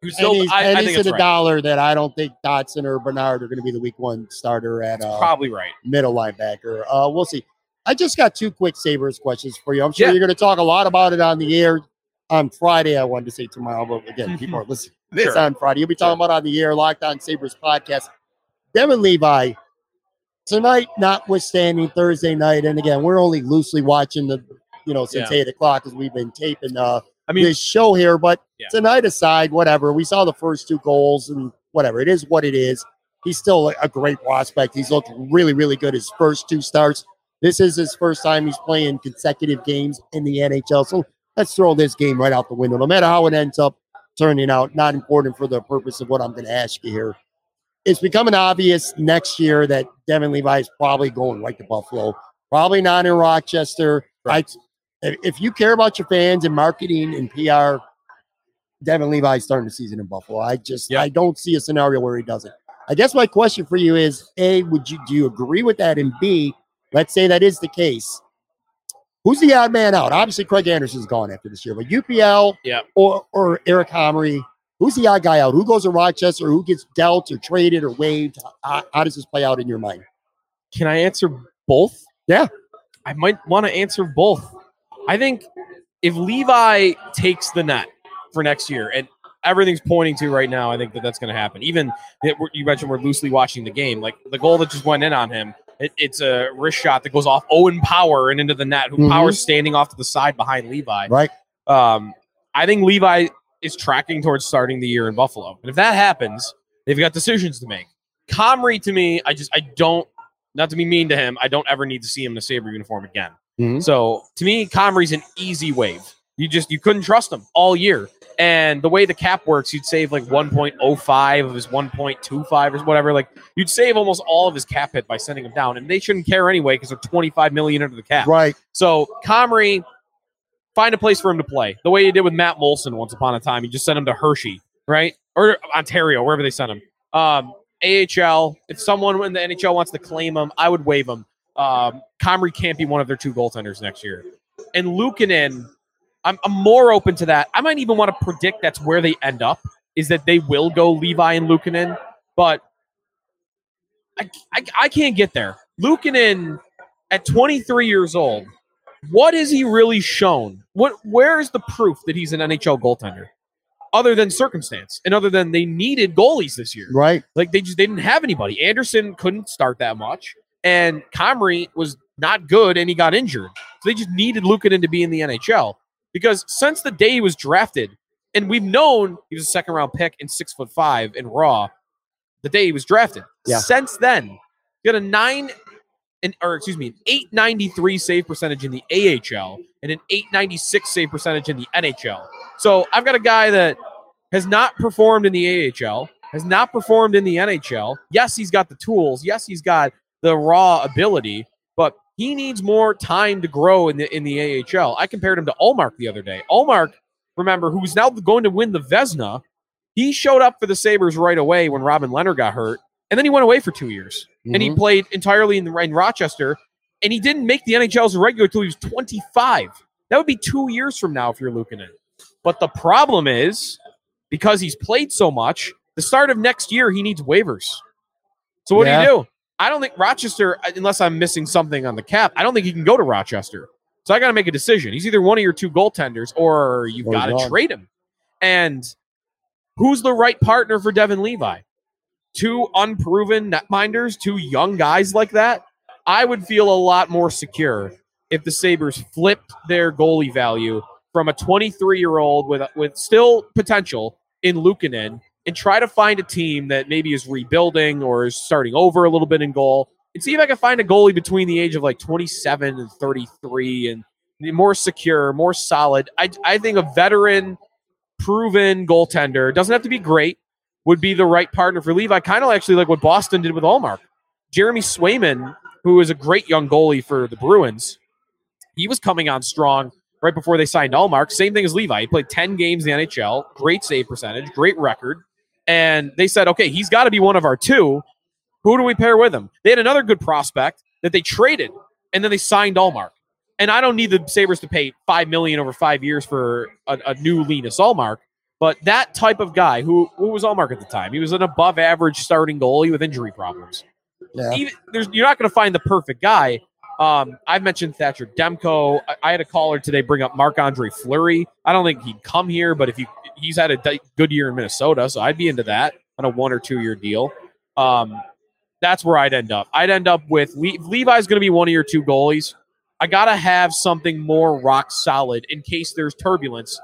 You still, pennies, I, I think to it's the right. dollar that I don't think Dodson or Bernard are going to be the week one starter at uh, Probably right. middle linebacker. Uh, we'll see. I just got two quick Sabres questions for you. I'm sure Yeah. you're going to talk a lot about it on the air on Friday. I wanted to say tomorrow, but again, people are listening this Sure. on Friday. You'll be talking about on the air, Locked On Sabres podcast. Devon Levi, tonight, notwithstanding Thursday night, and again, we're only loosely watching the, you know, since Yeah. eight o'clock because we've been taping uh, I mean, this show here. But Yeah. tonight aside, whatever, we saw the first two goals and whatever. It is what it is. He's still a great prospect. He's looked really, really good his first two starts. This is his first time he's playing consecutive games in the NHL. So let's throw this game right out the window. No matter how it ends up turning out, not important for the purpose of what I'm going to ask you here. It's becoming obvious next year that Devon Levi is probably going right to Buffalo. Probably not in Rochester. Right. I, if- you care about your fans and marketing and PR, Devon Levi starting the season in Buffalo. I just Yeah. I don't see a scenario where he doesn't. I guess my question for you is: A, would you do you agree with that? And B, let's say that is the case. Who's the odd man out? Obviously, Craig Anderson's gone after this year, but UPL Yeah. or or Eric Comrie, who's the odd guy out? Who goes to Rochester? Who gets dealt or traded or waived? How, how does this play out in your mind? Can I answer both? Yeah. I might want to answer both. I think if Levi takes the net for next year, and everything's pointing to right now, I think that that's going to happen. Even you mentioned we're loosely watching the game, like the goal that just went in on him. It, it's a wrist shot that goes off Owen Power and into the net. Who Mhm. Power's standing off to the side behind Levi. Right? Um, I think Levi is tracking towards starting the year in Buffalo. And if that happens, they've got decisions to make. Comrie, to me, I just I don't not to be mean to him, I don't ever need to see him in a Sabre uniform again. Mhm. So to me, Comrie's an easy wave. You just you couldn't trust him all year. And the way the cap works, you'd save like 1.05 of his 1.25 or whatever. Like you'd save almost all of his cap hit by sending him down. And they shouldn't care anyway because they're 25 million under the cap. Right. So Comrie, find a place for him to play. The way you did with Matt Moulson once upon a time. You just sent him to Hershey, right? Or Ontario, wherever they sent him. Um, AHL, if someone in the NHL wants to claim him, I would waive him. um, Comrie can't be one of their two goaltenders next year. And Luukkonen, I'm, I'm more open to that. I might even want to predict that's where they end up, is that they will go Levi and Luukkonen, but I, I, I can't get there. Luukkonen at 23 years old, what is he really shown? What where is the proof that he's an NHL goaltender? Other than circumstance and other than they needed goalies this year. Right. Like they just they didn't have anybody. Anderson couldn't start that much, and Comrie was not good, and he got injured. So they just needed Luukkonen to be in the NHL because since the day he was drafted, and we've known he was a second round pick and six foot five and raw, the day he was drafted. Yeah. Since then, he got a nine, and or excuse me, an eight ninety three save percentage in the AHL and an eight ninety six save percentage in the NHL. So I've got a guy that has not performed in the AHL, has not performed in the NHL. Yes, he's got the tools. Yes, he's got the raw ability, he needs more time to grow in the in the AHL. I compared him to Ullmark the other day. Ullmark, remember, who's now going to win the Vezina, he showed up for the Sabres right away when Robin Lehner got hurt, and then he went away for two years. And he Mhm. played entirely in, the, in Rochester, and he didn't make the NHL as a regular until he was 25. That would be two years from now if you're Luukkonen. But the problem is, because he's played so much, the start of next year, he needs waivers. So what Yeah. do you do? I don't think Rochester, uh, unless I'm missing something on the cap, I don't think he can go to Rochester. So I got to make a decision. He's either one of your two goaltenders, or you've got to trade him. And who's the right partner for Devon Levi? Two unproven netminders, two young guys like that. I would feel a lot more secure if the Sabres flipped their goalie value from a 23 year old with with still potential in Luukkonen and try to find a team that maybe is rebuilding or is starting over a little bit in goal and see if I can find a goalie between the age of like 27 and 33 and more secure, more solid. I I think a veteran, proven goaltender doesn't have to be great. Would be the right partner for Levi. Kind of actually like what Boston did with Ullmark. Jeremy Swayman, who is a great young goalie for the Bruins, he was coming on strong right before they signed Ullmark. Same thing as Levi. He played 10 games in the NHL, great save percentage, great record. And they said, okay, he's got to be one of our two. Who do we pair with him? They had another good prospect that they traded, and then they signed Ullmark. And I don't need the Sabres to pay five million over five years for a, a new Linus Ullmark. But that type of guy, who who was Ullmark at the time, he was an above average starting goalie with injury problems Yeah. even there's you're not going to find the perfect guy. Um, I've mentioned Thatcher Demko. I, I had a caller today bring up Marc Andre Fleury. I don't think he'd come here, but if you he's had a good year in Minnesota, so I'd be into that on a one or two year deal. Um, that's where I'd end up. I'd end up with Le- Levi's going to be one of your two goalies. I gotta have something more rock solid in case there's turbulence,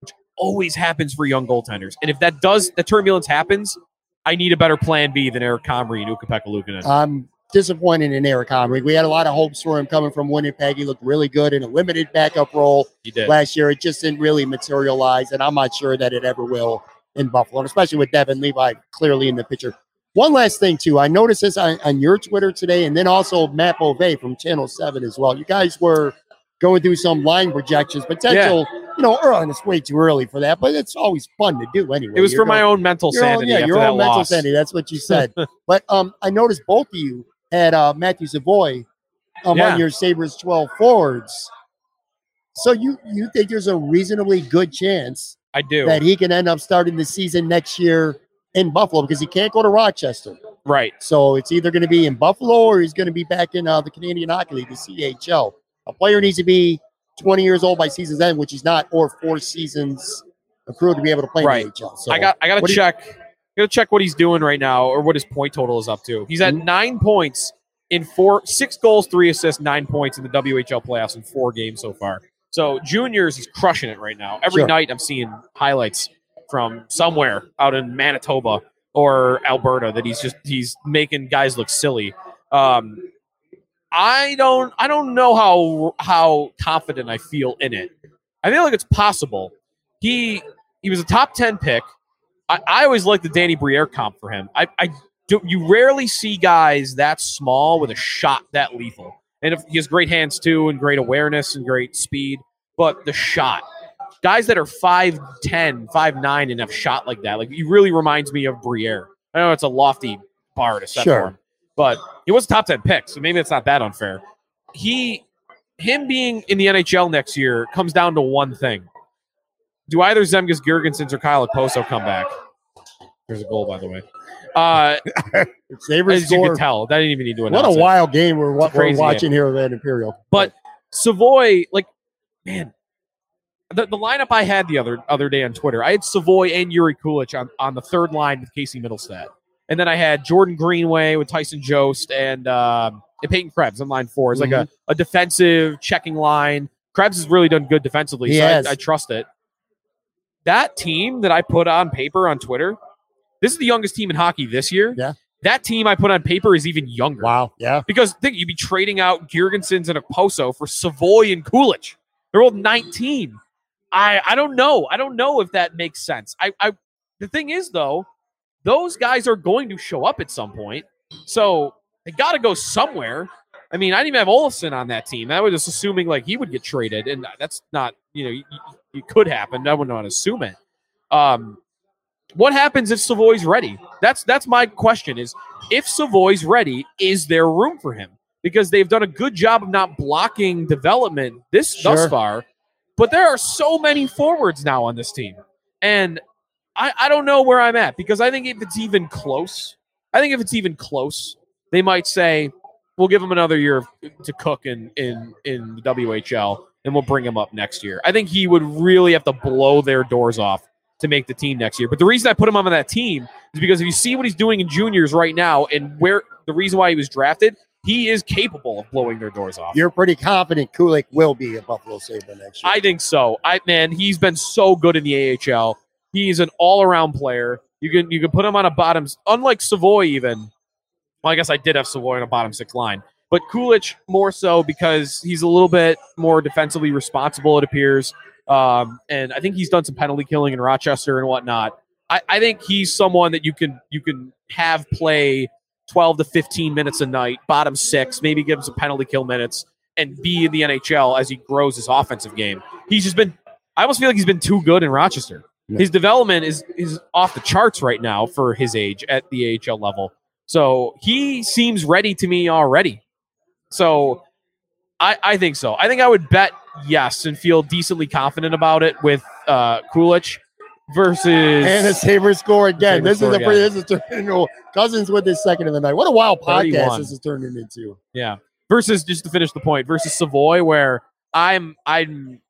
which always happens for young goaltenders. And if that does, the turbulence happens, I need a better plan B than Eric Comrie and Ukko-Pekka I'm disappointed in Eric Comrie. We had a lot of hopes for him coming from Winnipeg. He looked really good in a limited backup role last year. It just didn't really materialize, and I'm not sure that it ever will in Buffalo, and especially with Devon Levi clearly in the picture. One last thing, too. I noticed this on, on your Twitter today, and then also Matt Bove from Channel 7 as well. You guys were going through some line projections, potential, you know, early, and it's way too early for that, but it's always fun to do anyway. It was You're for my own mental your own, sanity yeah, your own mental loss. sanity. That's what you said. but um, I noticed both of you had uh, Matthew Savoie among Yeah. your Sabres 12 forwards. So you you think there's a reasonably good chance I do. that he can end up starting the season next year in Buffalo because he can't go to Rochester. right. So it's either going to be in Buffalo or he's going to be back in uh, the Canadian Hockey League, the CHL. A player needs to be 20 years old by season's end, which he's not, or four seasons accrued to be able to play Right. in the HL. So I got I got to check. you- Got to check what he's doing right now or what his point total is up to. He's at Mhm. nine points in four, six goals, three assists, nine points in the WHL playoffs in four games so far. So juniors, he's crushing it right now. Every Sure. night I'm seeing highlights from somewhere out in Manitoba or Alberta that he's just he's making guys look silly. Um, I don't I don't know how how confident I feel in it. I feel like it's possible. He he was a top ten pick. I, I always like the Danny Briere comp for him. I, I do, you rarely see guys that small with a shot that lethal. And if he has great hands too, and great awareness and great speed, but the shot, guys that are 5'10", 5'9", and have shot like that, like he really reminds me of Briere. I know it's a lofty bar to set Sure. for him, but he was a top 10 pick, so maybe it's not that unfair. He, him being in the NHL next year comes down to one thing. Do either Zemgus Girgensons or Kyle Poso come back? There's a goal, by the way. Uh, as you can tell, that didn't even need to What a it. wild game we're, wa- we're watching here at Imperial. But Savoie, like, man, the, the lineup I had the other other day on Twitter, I had Savoie and Jiri Kulich on, on the third line with Casey Mittelstadt. And then I had Jordan Greenway with Tyson Jost and, um and Peyton Krebs on line four. It's like a, a defensive checking line. Krebs has really done good defensively, He so. I, I trust it. That team that I put on paper on Twitter, this is the youngest team in hockey this year. Yeah. That team I put on paper is even younger. wow. Yeah. Because think you'd be trading out Girgensons and Poso for Savoie and Kulich. They're all 19. I I don't know. I don't know if that makes sense. I, I the thing is though, those guys are going to show up at some point. So they gotta go somewhere. I mean, I didn't even have Olofsson on that team. I was just assuming like he would get traded, and that's not, you know, you, you could happen. I wouldn't want assume it. Um, what happens if Savoie's ready? That's that's my question. Is if Savoie's ready, is there room for him? Because they've done a good job of not blocking development this Sure. thus far, but there are so many forwards now on this team, and I, I don't know where I'm at because I think if it's even close, I think if it's even close, they might say we'll give him another year to cook in in in the WHL, and we'll bring him up next year. I think he would really have to blow their doors off to make the team next year. But the reason I put him on that team is because if you see what he's doing in juniors right now, and where the reason why he was drafted, he is capable of blowing their doors off. You're pretty confident Kulich will be a Buffalo Sabre next year. I think so. I man, he's been so good in the AHL. He's an all-around player. You can you can put him on a bottom, unlike Savoie even. Well, I guess I did have Savoie on a bottom six line, but Kulich more so because he's a little bit more defensively responsible. It appears, um, and I think he's done some penalty killing in Rochester and whatnot. I, I think he's someone that you can you can have play twelve to fifteen minutes a night, bottom six, maybe give him some penalty kill minutes, and be in the NHL as he grows his offensive game. He's just been. I almost feel like he's been too good in Rochester. Yeah. His development is is off the charts right now for his age at the AHL level. So he seems ready to me already. So I, I think so. I think I would bet yes and feel decently confident about it with uh, Kulich versus and a Saber score again. Sabres this is score a pretty, this is turning into Cozens with his second of the night. What a wild podcast 31. this is turning into. Yeah. Versus just to finish the point, versus Savoie, where I'm I'm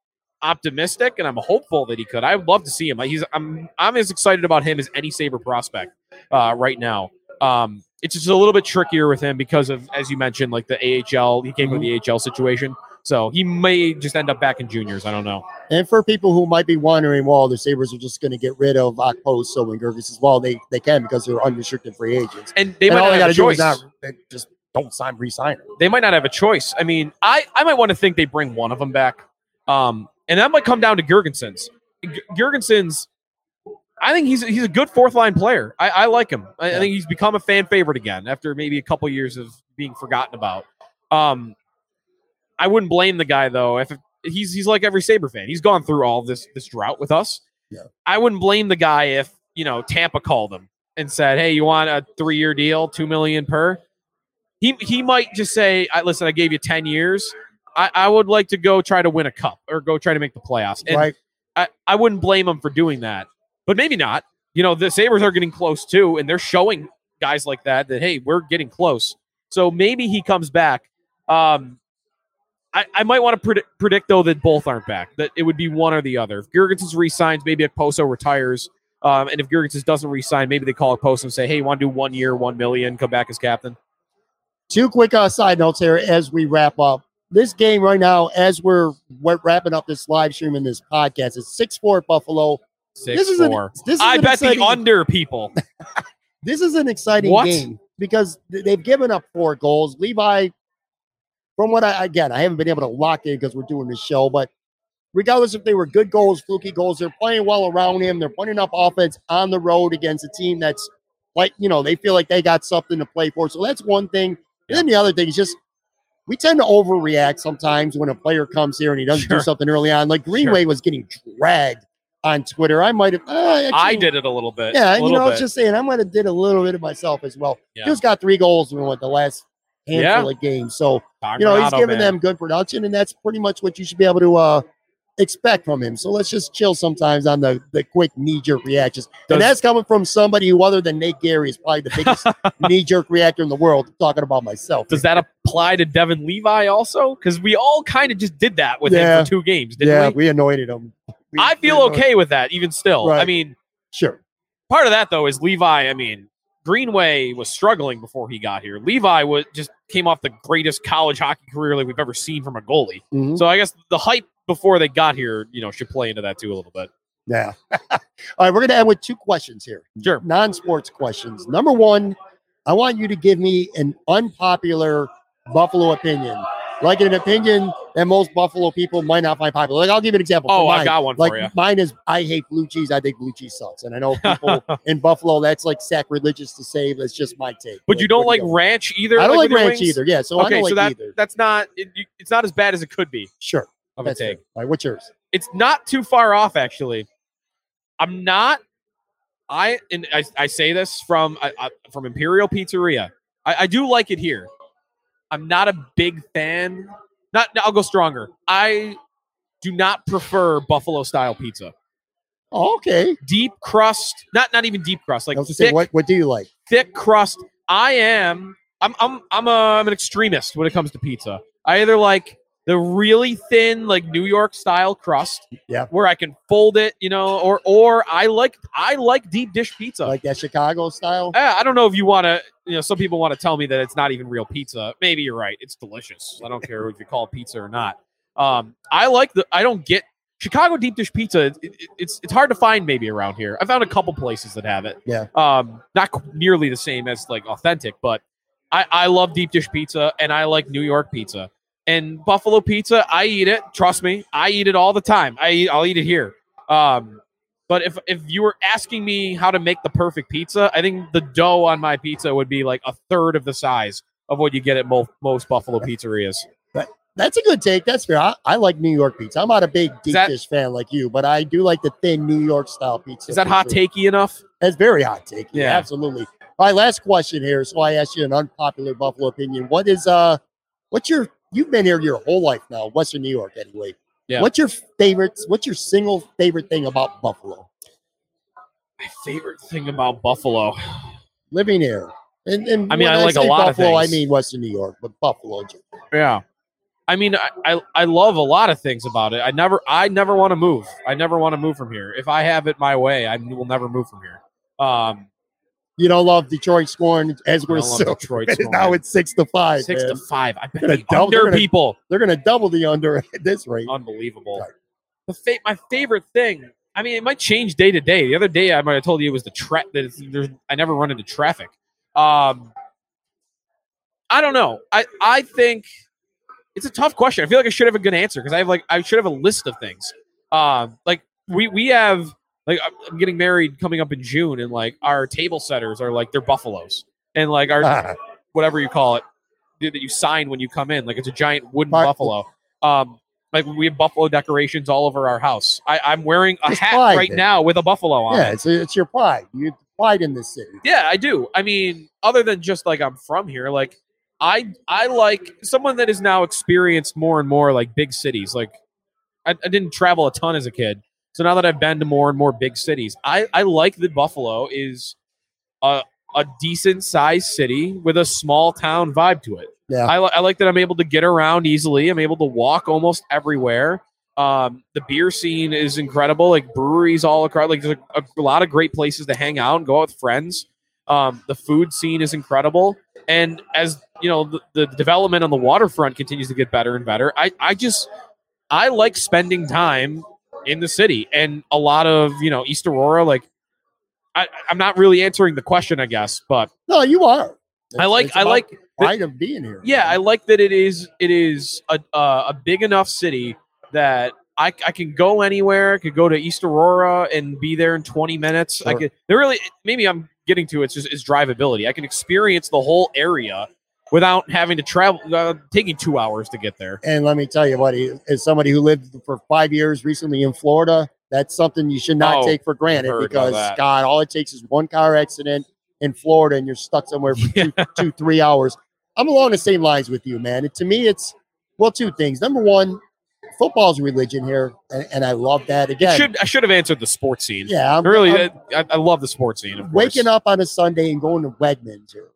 optimistic and I'm hopeful that he could. I would love to see him. He's I'm I'm as excited about him as any Sabre prospect uh, right now. Um, it's just a little bit trickier with him because of, as you mentioned, like the AHL. He came with the AHL situation, so he may just end up back in juniors. I don't know. And for people who might be wondering, well, the Sabres are just going to get rid of Okposo and Gervis as well. They they can because they're unrestricted free agents. And they and might all not they have a do choice. is not they just don't sign, re-sign him. they might not have a choice. I mean, I, I might want to think they bring one of them back. Um, and that might come down to Girgensons. G- Girgensons, I think he's he's a good fourth line player. I, I like him. I, I think he's become a fan favorite again after maybe a couple years of being forgotten about. Um, I wouldn't blame the guy though. If he's he's like every Sabre fan, he's gone through all this this drought with us. Yeah. I wouldn't blame the guy if you know Tampa called him and said, "Hey, you want a three year deal, two million per?" He he might just say, I, "Listen, I gave you ten years. I, I would like to go try to win a cup or go try to make the playoffs." And right? I, I wouldn't blame him for doing that, but maybe not. You know, the Sabres are getting close too, and they're showing guys like that that hey, we're getting close. So maybe he comes back. Um, I, I might want to predict, predict though that both aren't back. That it would be one or the other. If Girgensons resigns, maybe if Poso retires. Um, and if Girgensons doesn't resign, maybe they call Poso and say, "Hey, you want to do one year, one million, come back as captain." Two quick uh, side notes here as we wrap up. This game right now, as we're, wrapping up this live stream and this podcast, is six four Buffalo. Six This is an- four. this is I bet exciting- the under people. This is an exciting What? game because they've given up four goals. Levi, from what I again, I haven't been able to lock in because we're doing this show, but regardless if they were good goals, fluky goals, they're playing well around him. They're putting up offense on the road against a team that's like, you know, they feel like they got something to play for. So that's one thing. And then the other thing is just we tend to overreact sometimes when a player comes here and he doesn't Sure. do something early on. Like Greenway was getting dragged on Twitter. I might have. Uh, I did it a little bit. Yeah, a you little know, I was just saying, I might have did a little bit of myself as well. Yeah. Just got three goals in what the last handful of games. So you know, he's giving man. them good production, and that's pretty much what you should be able to uh expect from him. So let's just chill sometimes on the the quick knee jerk reactions. Does- and that's coming from somebody who, other than Nate Geary, is probably the biggest knee jerk reactor in the world. Talking about myself. Does that apply to Devon Levi also? Because we all kind of just did that with Yeah. him for two games, didn't yeah, we? we anointed him. We- I feel okay with that, even still. I mean, Sure. part of that though is Levi. I mean, Greenway was struggling before he got here. Levi was just came off the greatest college hockey career like we've ever seen from a goalie. Mhm. So I guess the hype before they got here, you know, should play into that too a little bit. Yeah. All right, we're going to end with two questions here. Sure. Non sports questions. Number one, I want you to give me an unpopular Buffalo opinion, like an opinion that most Buffalo people might not find popular. Like, I'll give you an example. Oh, for I got one Like for you. mine is, I hate blue cheese. I think blue cheese sucks, and I know people in Buffalo that's like sacrilegious to say. That's just my take. But you don't like you ranch either. I don't like ranch wings? either. Yeah, so I don't like that either. that's not it, it's not as bad as it could be Sure, of a that's take. fair. All right, what's yours? it's not too far off actually. I'm not. I and I, I say this from I, I, from Imperial Pizzeria. I, I do like it here. I'm not a big fan. Not I'll go stronger. I do not prefer buffalo style pizza. Oh, okay. Deep crust, not not even deep crust, like I was gonna say, what what do you like? thick crust. I am. I'm. I'm. I'm a. I'm an extremist when it comes to pizza. I either like the really thin, like New York style crust, Yeah. where I can fold it, you know, or or I like I like deep dish pizza. Like that Chicago style? Eh, I don't know if you want to. You know, some people want to tell me that it's not even real pizza. Maybe you're right. It's delicious. I don't care if you call it pizza or not. Um, I like the. I don't get Chicago deep dish pizza. It, it- it's it's hard to find maybe around here. I found a couple places that have it. Yeah. Um, not nearly the same as like authentic, but I I love deep dish pizza and I like New York pizza and Buffalo pizza. I eat it. Trust me, I eat it all the time. I eat, I'll eat it here. Um, but if if you were asking me how to make the perfect pizza, I think the dough on my pizza would be like a third of the size of what you get at most most Buffalo pizzerias. But That's a good take. That's fair. I, I like New York pizza. I'm not a big deep that- dish fan like you, but I do like the thin New York style pizza. Is that for hot takey enough? That's very hot takey. Yeah, Yeah. absolutely. All right, last question here. So I asked you an unpopular Buffalo opinion. What is uh what's your you've been here your whole life now, Western New York anyway. Yeah. What's your favorite what's your single favorite thing about Buffalo? My favorite thing about Buffalo. Living here. And, and I mean, when I like a lot of Buffalo, I mean Western New York, but Buffalo. Yeah. I mean, I, I, I love a lot of things about it. I never I never want to move. I never want to move from here. If I have it my way, I will never move from here. Um, You don't love Detroit scoring as we're so Detroit now it's six to five. six man. to five. I bet the double- they're under gonna- people. They're gonna double the under at this rate. Unbelievable. Right. The fa- my favorite thing. I mean, it might change day to day. The other day, I might have told you it was the tra- that it's, there's, I never run into traffic. Um, I don't know. I I think it's a tough question. I feel like I should have a good answer because I have like I should have a list of things. Um, like we we have like I'm- getting married coming up in June, and like our table setters are like they're buffaloes, and like our whatever you call it that you sign when you come in. Like it's a giant wooden Mark- buffalo. Um, like we have buffalo decorations all over our house. I, I'm wearing a hat pride right now with a buffalo on yeah, it. it's it's your pride. You pride in this city. Yeah, I do. I mean, other than just like I'm from here, like I I like someone that has now experienced more and more like big cities. Like I, I didn't travel a ton as a kid, so now that I've been to more and more big cities, I I like that Buffalo is a a decent sized city with a small town vibe to it. Yeah. I, I like that I'm able to get around easily. I'm able to walk almost everywhere. Um, the beer scene is incredible. Like breweries all across. Like there's a, a lot of great places to hang out and go out with friends. Um, the food scene is incredible. And as you know, the, the development on the waterfront continues to get better and better. I, I just I like spending time in the city and a lot of you know East Aurora. Like I, I'm not really answering the question, I guess, but No, you are. I like it's I like pride of being here. yeah, I like that it is it is a uh, a big enough city that I, I can go anywhere. I could go to East Aurora and be there in 20 minutes. I could there really maybe I'm getting to it's just is drivability. I can experience the whole area without having to travel uh, taking 2 hours to get there. And let me tell you, buddy, as somebody who lived for five years recently in Florida, That's something you should not Oh, take for granted because. God, all it takes is one car accident in Florida and you're stuck somewhere for two, two, three hours. I'm along the same lines with you, man. And to me, it's well, two things. Number one, football's a religion here, and, and I love that. Again, Should I should have answered the sports scene. yeah, I'm, really, I'm I, I love the sports scene. Waking up on a Sunday and going to Wegmans or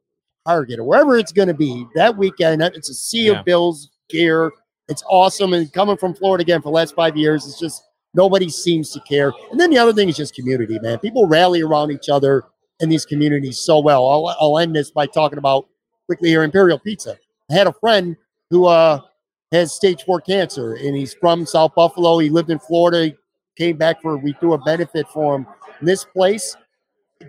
Target or wherever it's going to be that weekend. It's a sea Yeah. of Bills gear. It's awesome. And coming from Florida again for the last five years, it's just nobody seems to care. And then the other thing is just community, man. People rally around each other in these communities so well. I'll, I'll end this by talking about quickly here Imperial Pizza. I had a friend who uh, has stage four cancer and he's from South Buffalo. He lived in Florida. He came back for, we threw a benefit for him. And this place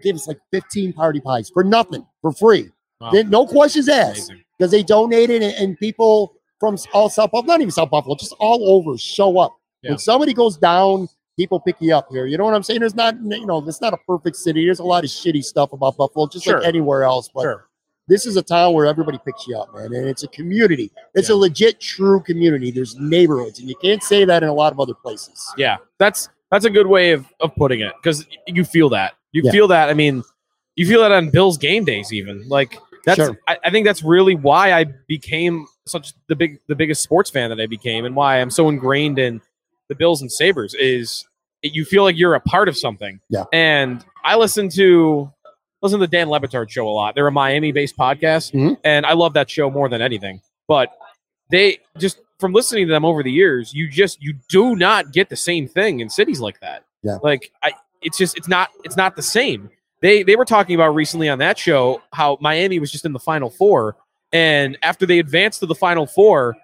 gives like 15 party pies for nothing, for free. Wow. Then no questions asked because they donated and, and people from all South Buffalo, not even South Buffalo, just all over show up. Yeah. When somebody goes down, people pick you up here. You know what I'm saying? There's not, you know, it's not a perfect city. There's a lot of shitty stuff about Buffalo, just Sure. like anywhere else. But Sure. this is a town where everybody picks you up, man. And it's a community. It's Yeah. a legit, true community. There's neighborhoods, and you can't say that in a lot of other places. Yeah, that's that's a good way of, of putting it because you feel that you Yeah. feel that. I mean, you feel that on Bills game days, even like that's. Sure. I, I think that's really why I became such the big the biggest sports fan that I became, and why I'm so ingrained in the Bills and Sabres is you feel like you're a part of something. Yeah. and I listen to listen to the Dan Le Batard show a lot. They're a Miami based podcast, Mhm. and I love that show more than anything. But they just from listening to them over the years, you just you do not get the same thing in cities like that. Yeah. Like I it's just it's not it's not the same. They they were talking about recently on that show how Miami was just in the final four and after they advanced to the final four,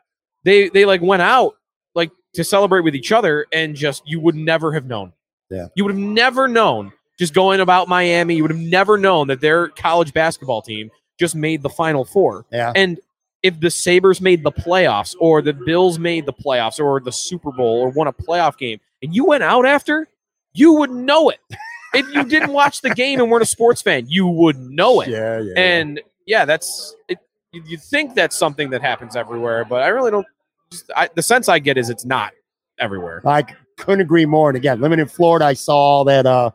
they they like went out like to celebrate with each other and just you would never have known. Yeah. You would have never known just going about Miami, you would have never known that their college basketball team just made the final four. Yeah. And if the Sabres made the playoffs or the Bills made the playoffs or the Super Bowl or won a playoff game and you went out after, you would know it. if you didn't watch the game and weren't a sports fan, you would know it. Yeah, yeah. And yeah, that's it. You think that's something that happens everywhere, but I really don't. Just, I, the sense I get is it's not everywhere. I couldn't agree more. And again, living in Florida, I saw that uh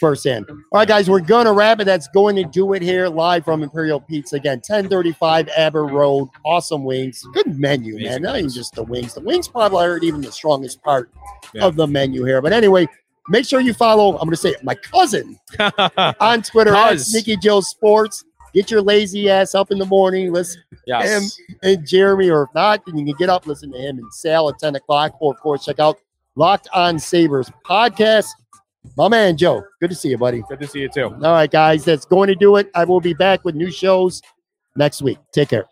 firsthand. All right, guys, we're gonna wrap it. That's going to do it here live from Imperial Pizza again, 1035 Abbott Road. Awesome wings. Good menu, man. Amazing Not even just the wings. The wings probably aren't even the strongest part Yeah. of the menu here. But anyway, make sure you follow, I'm gonna say it, my cousin on Twitter at Sneaky Joe Sports. Get your lazy ass up in the morning. Listen yes. and Jeremy, or if not, then you can get up, listen to him and Sal at 10 o'clock, or of course, check out Locked On Sabres podcast. My man, Joe, good to see you, buddy. Good to see you too. All right, guys, that's going to do it. I will be back with new shows next week. Take care.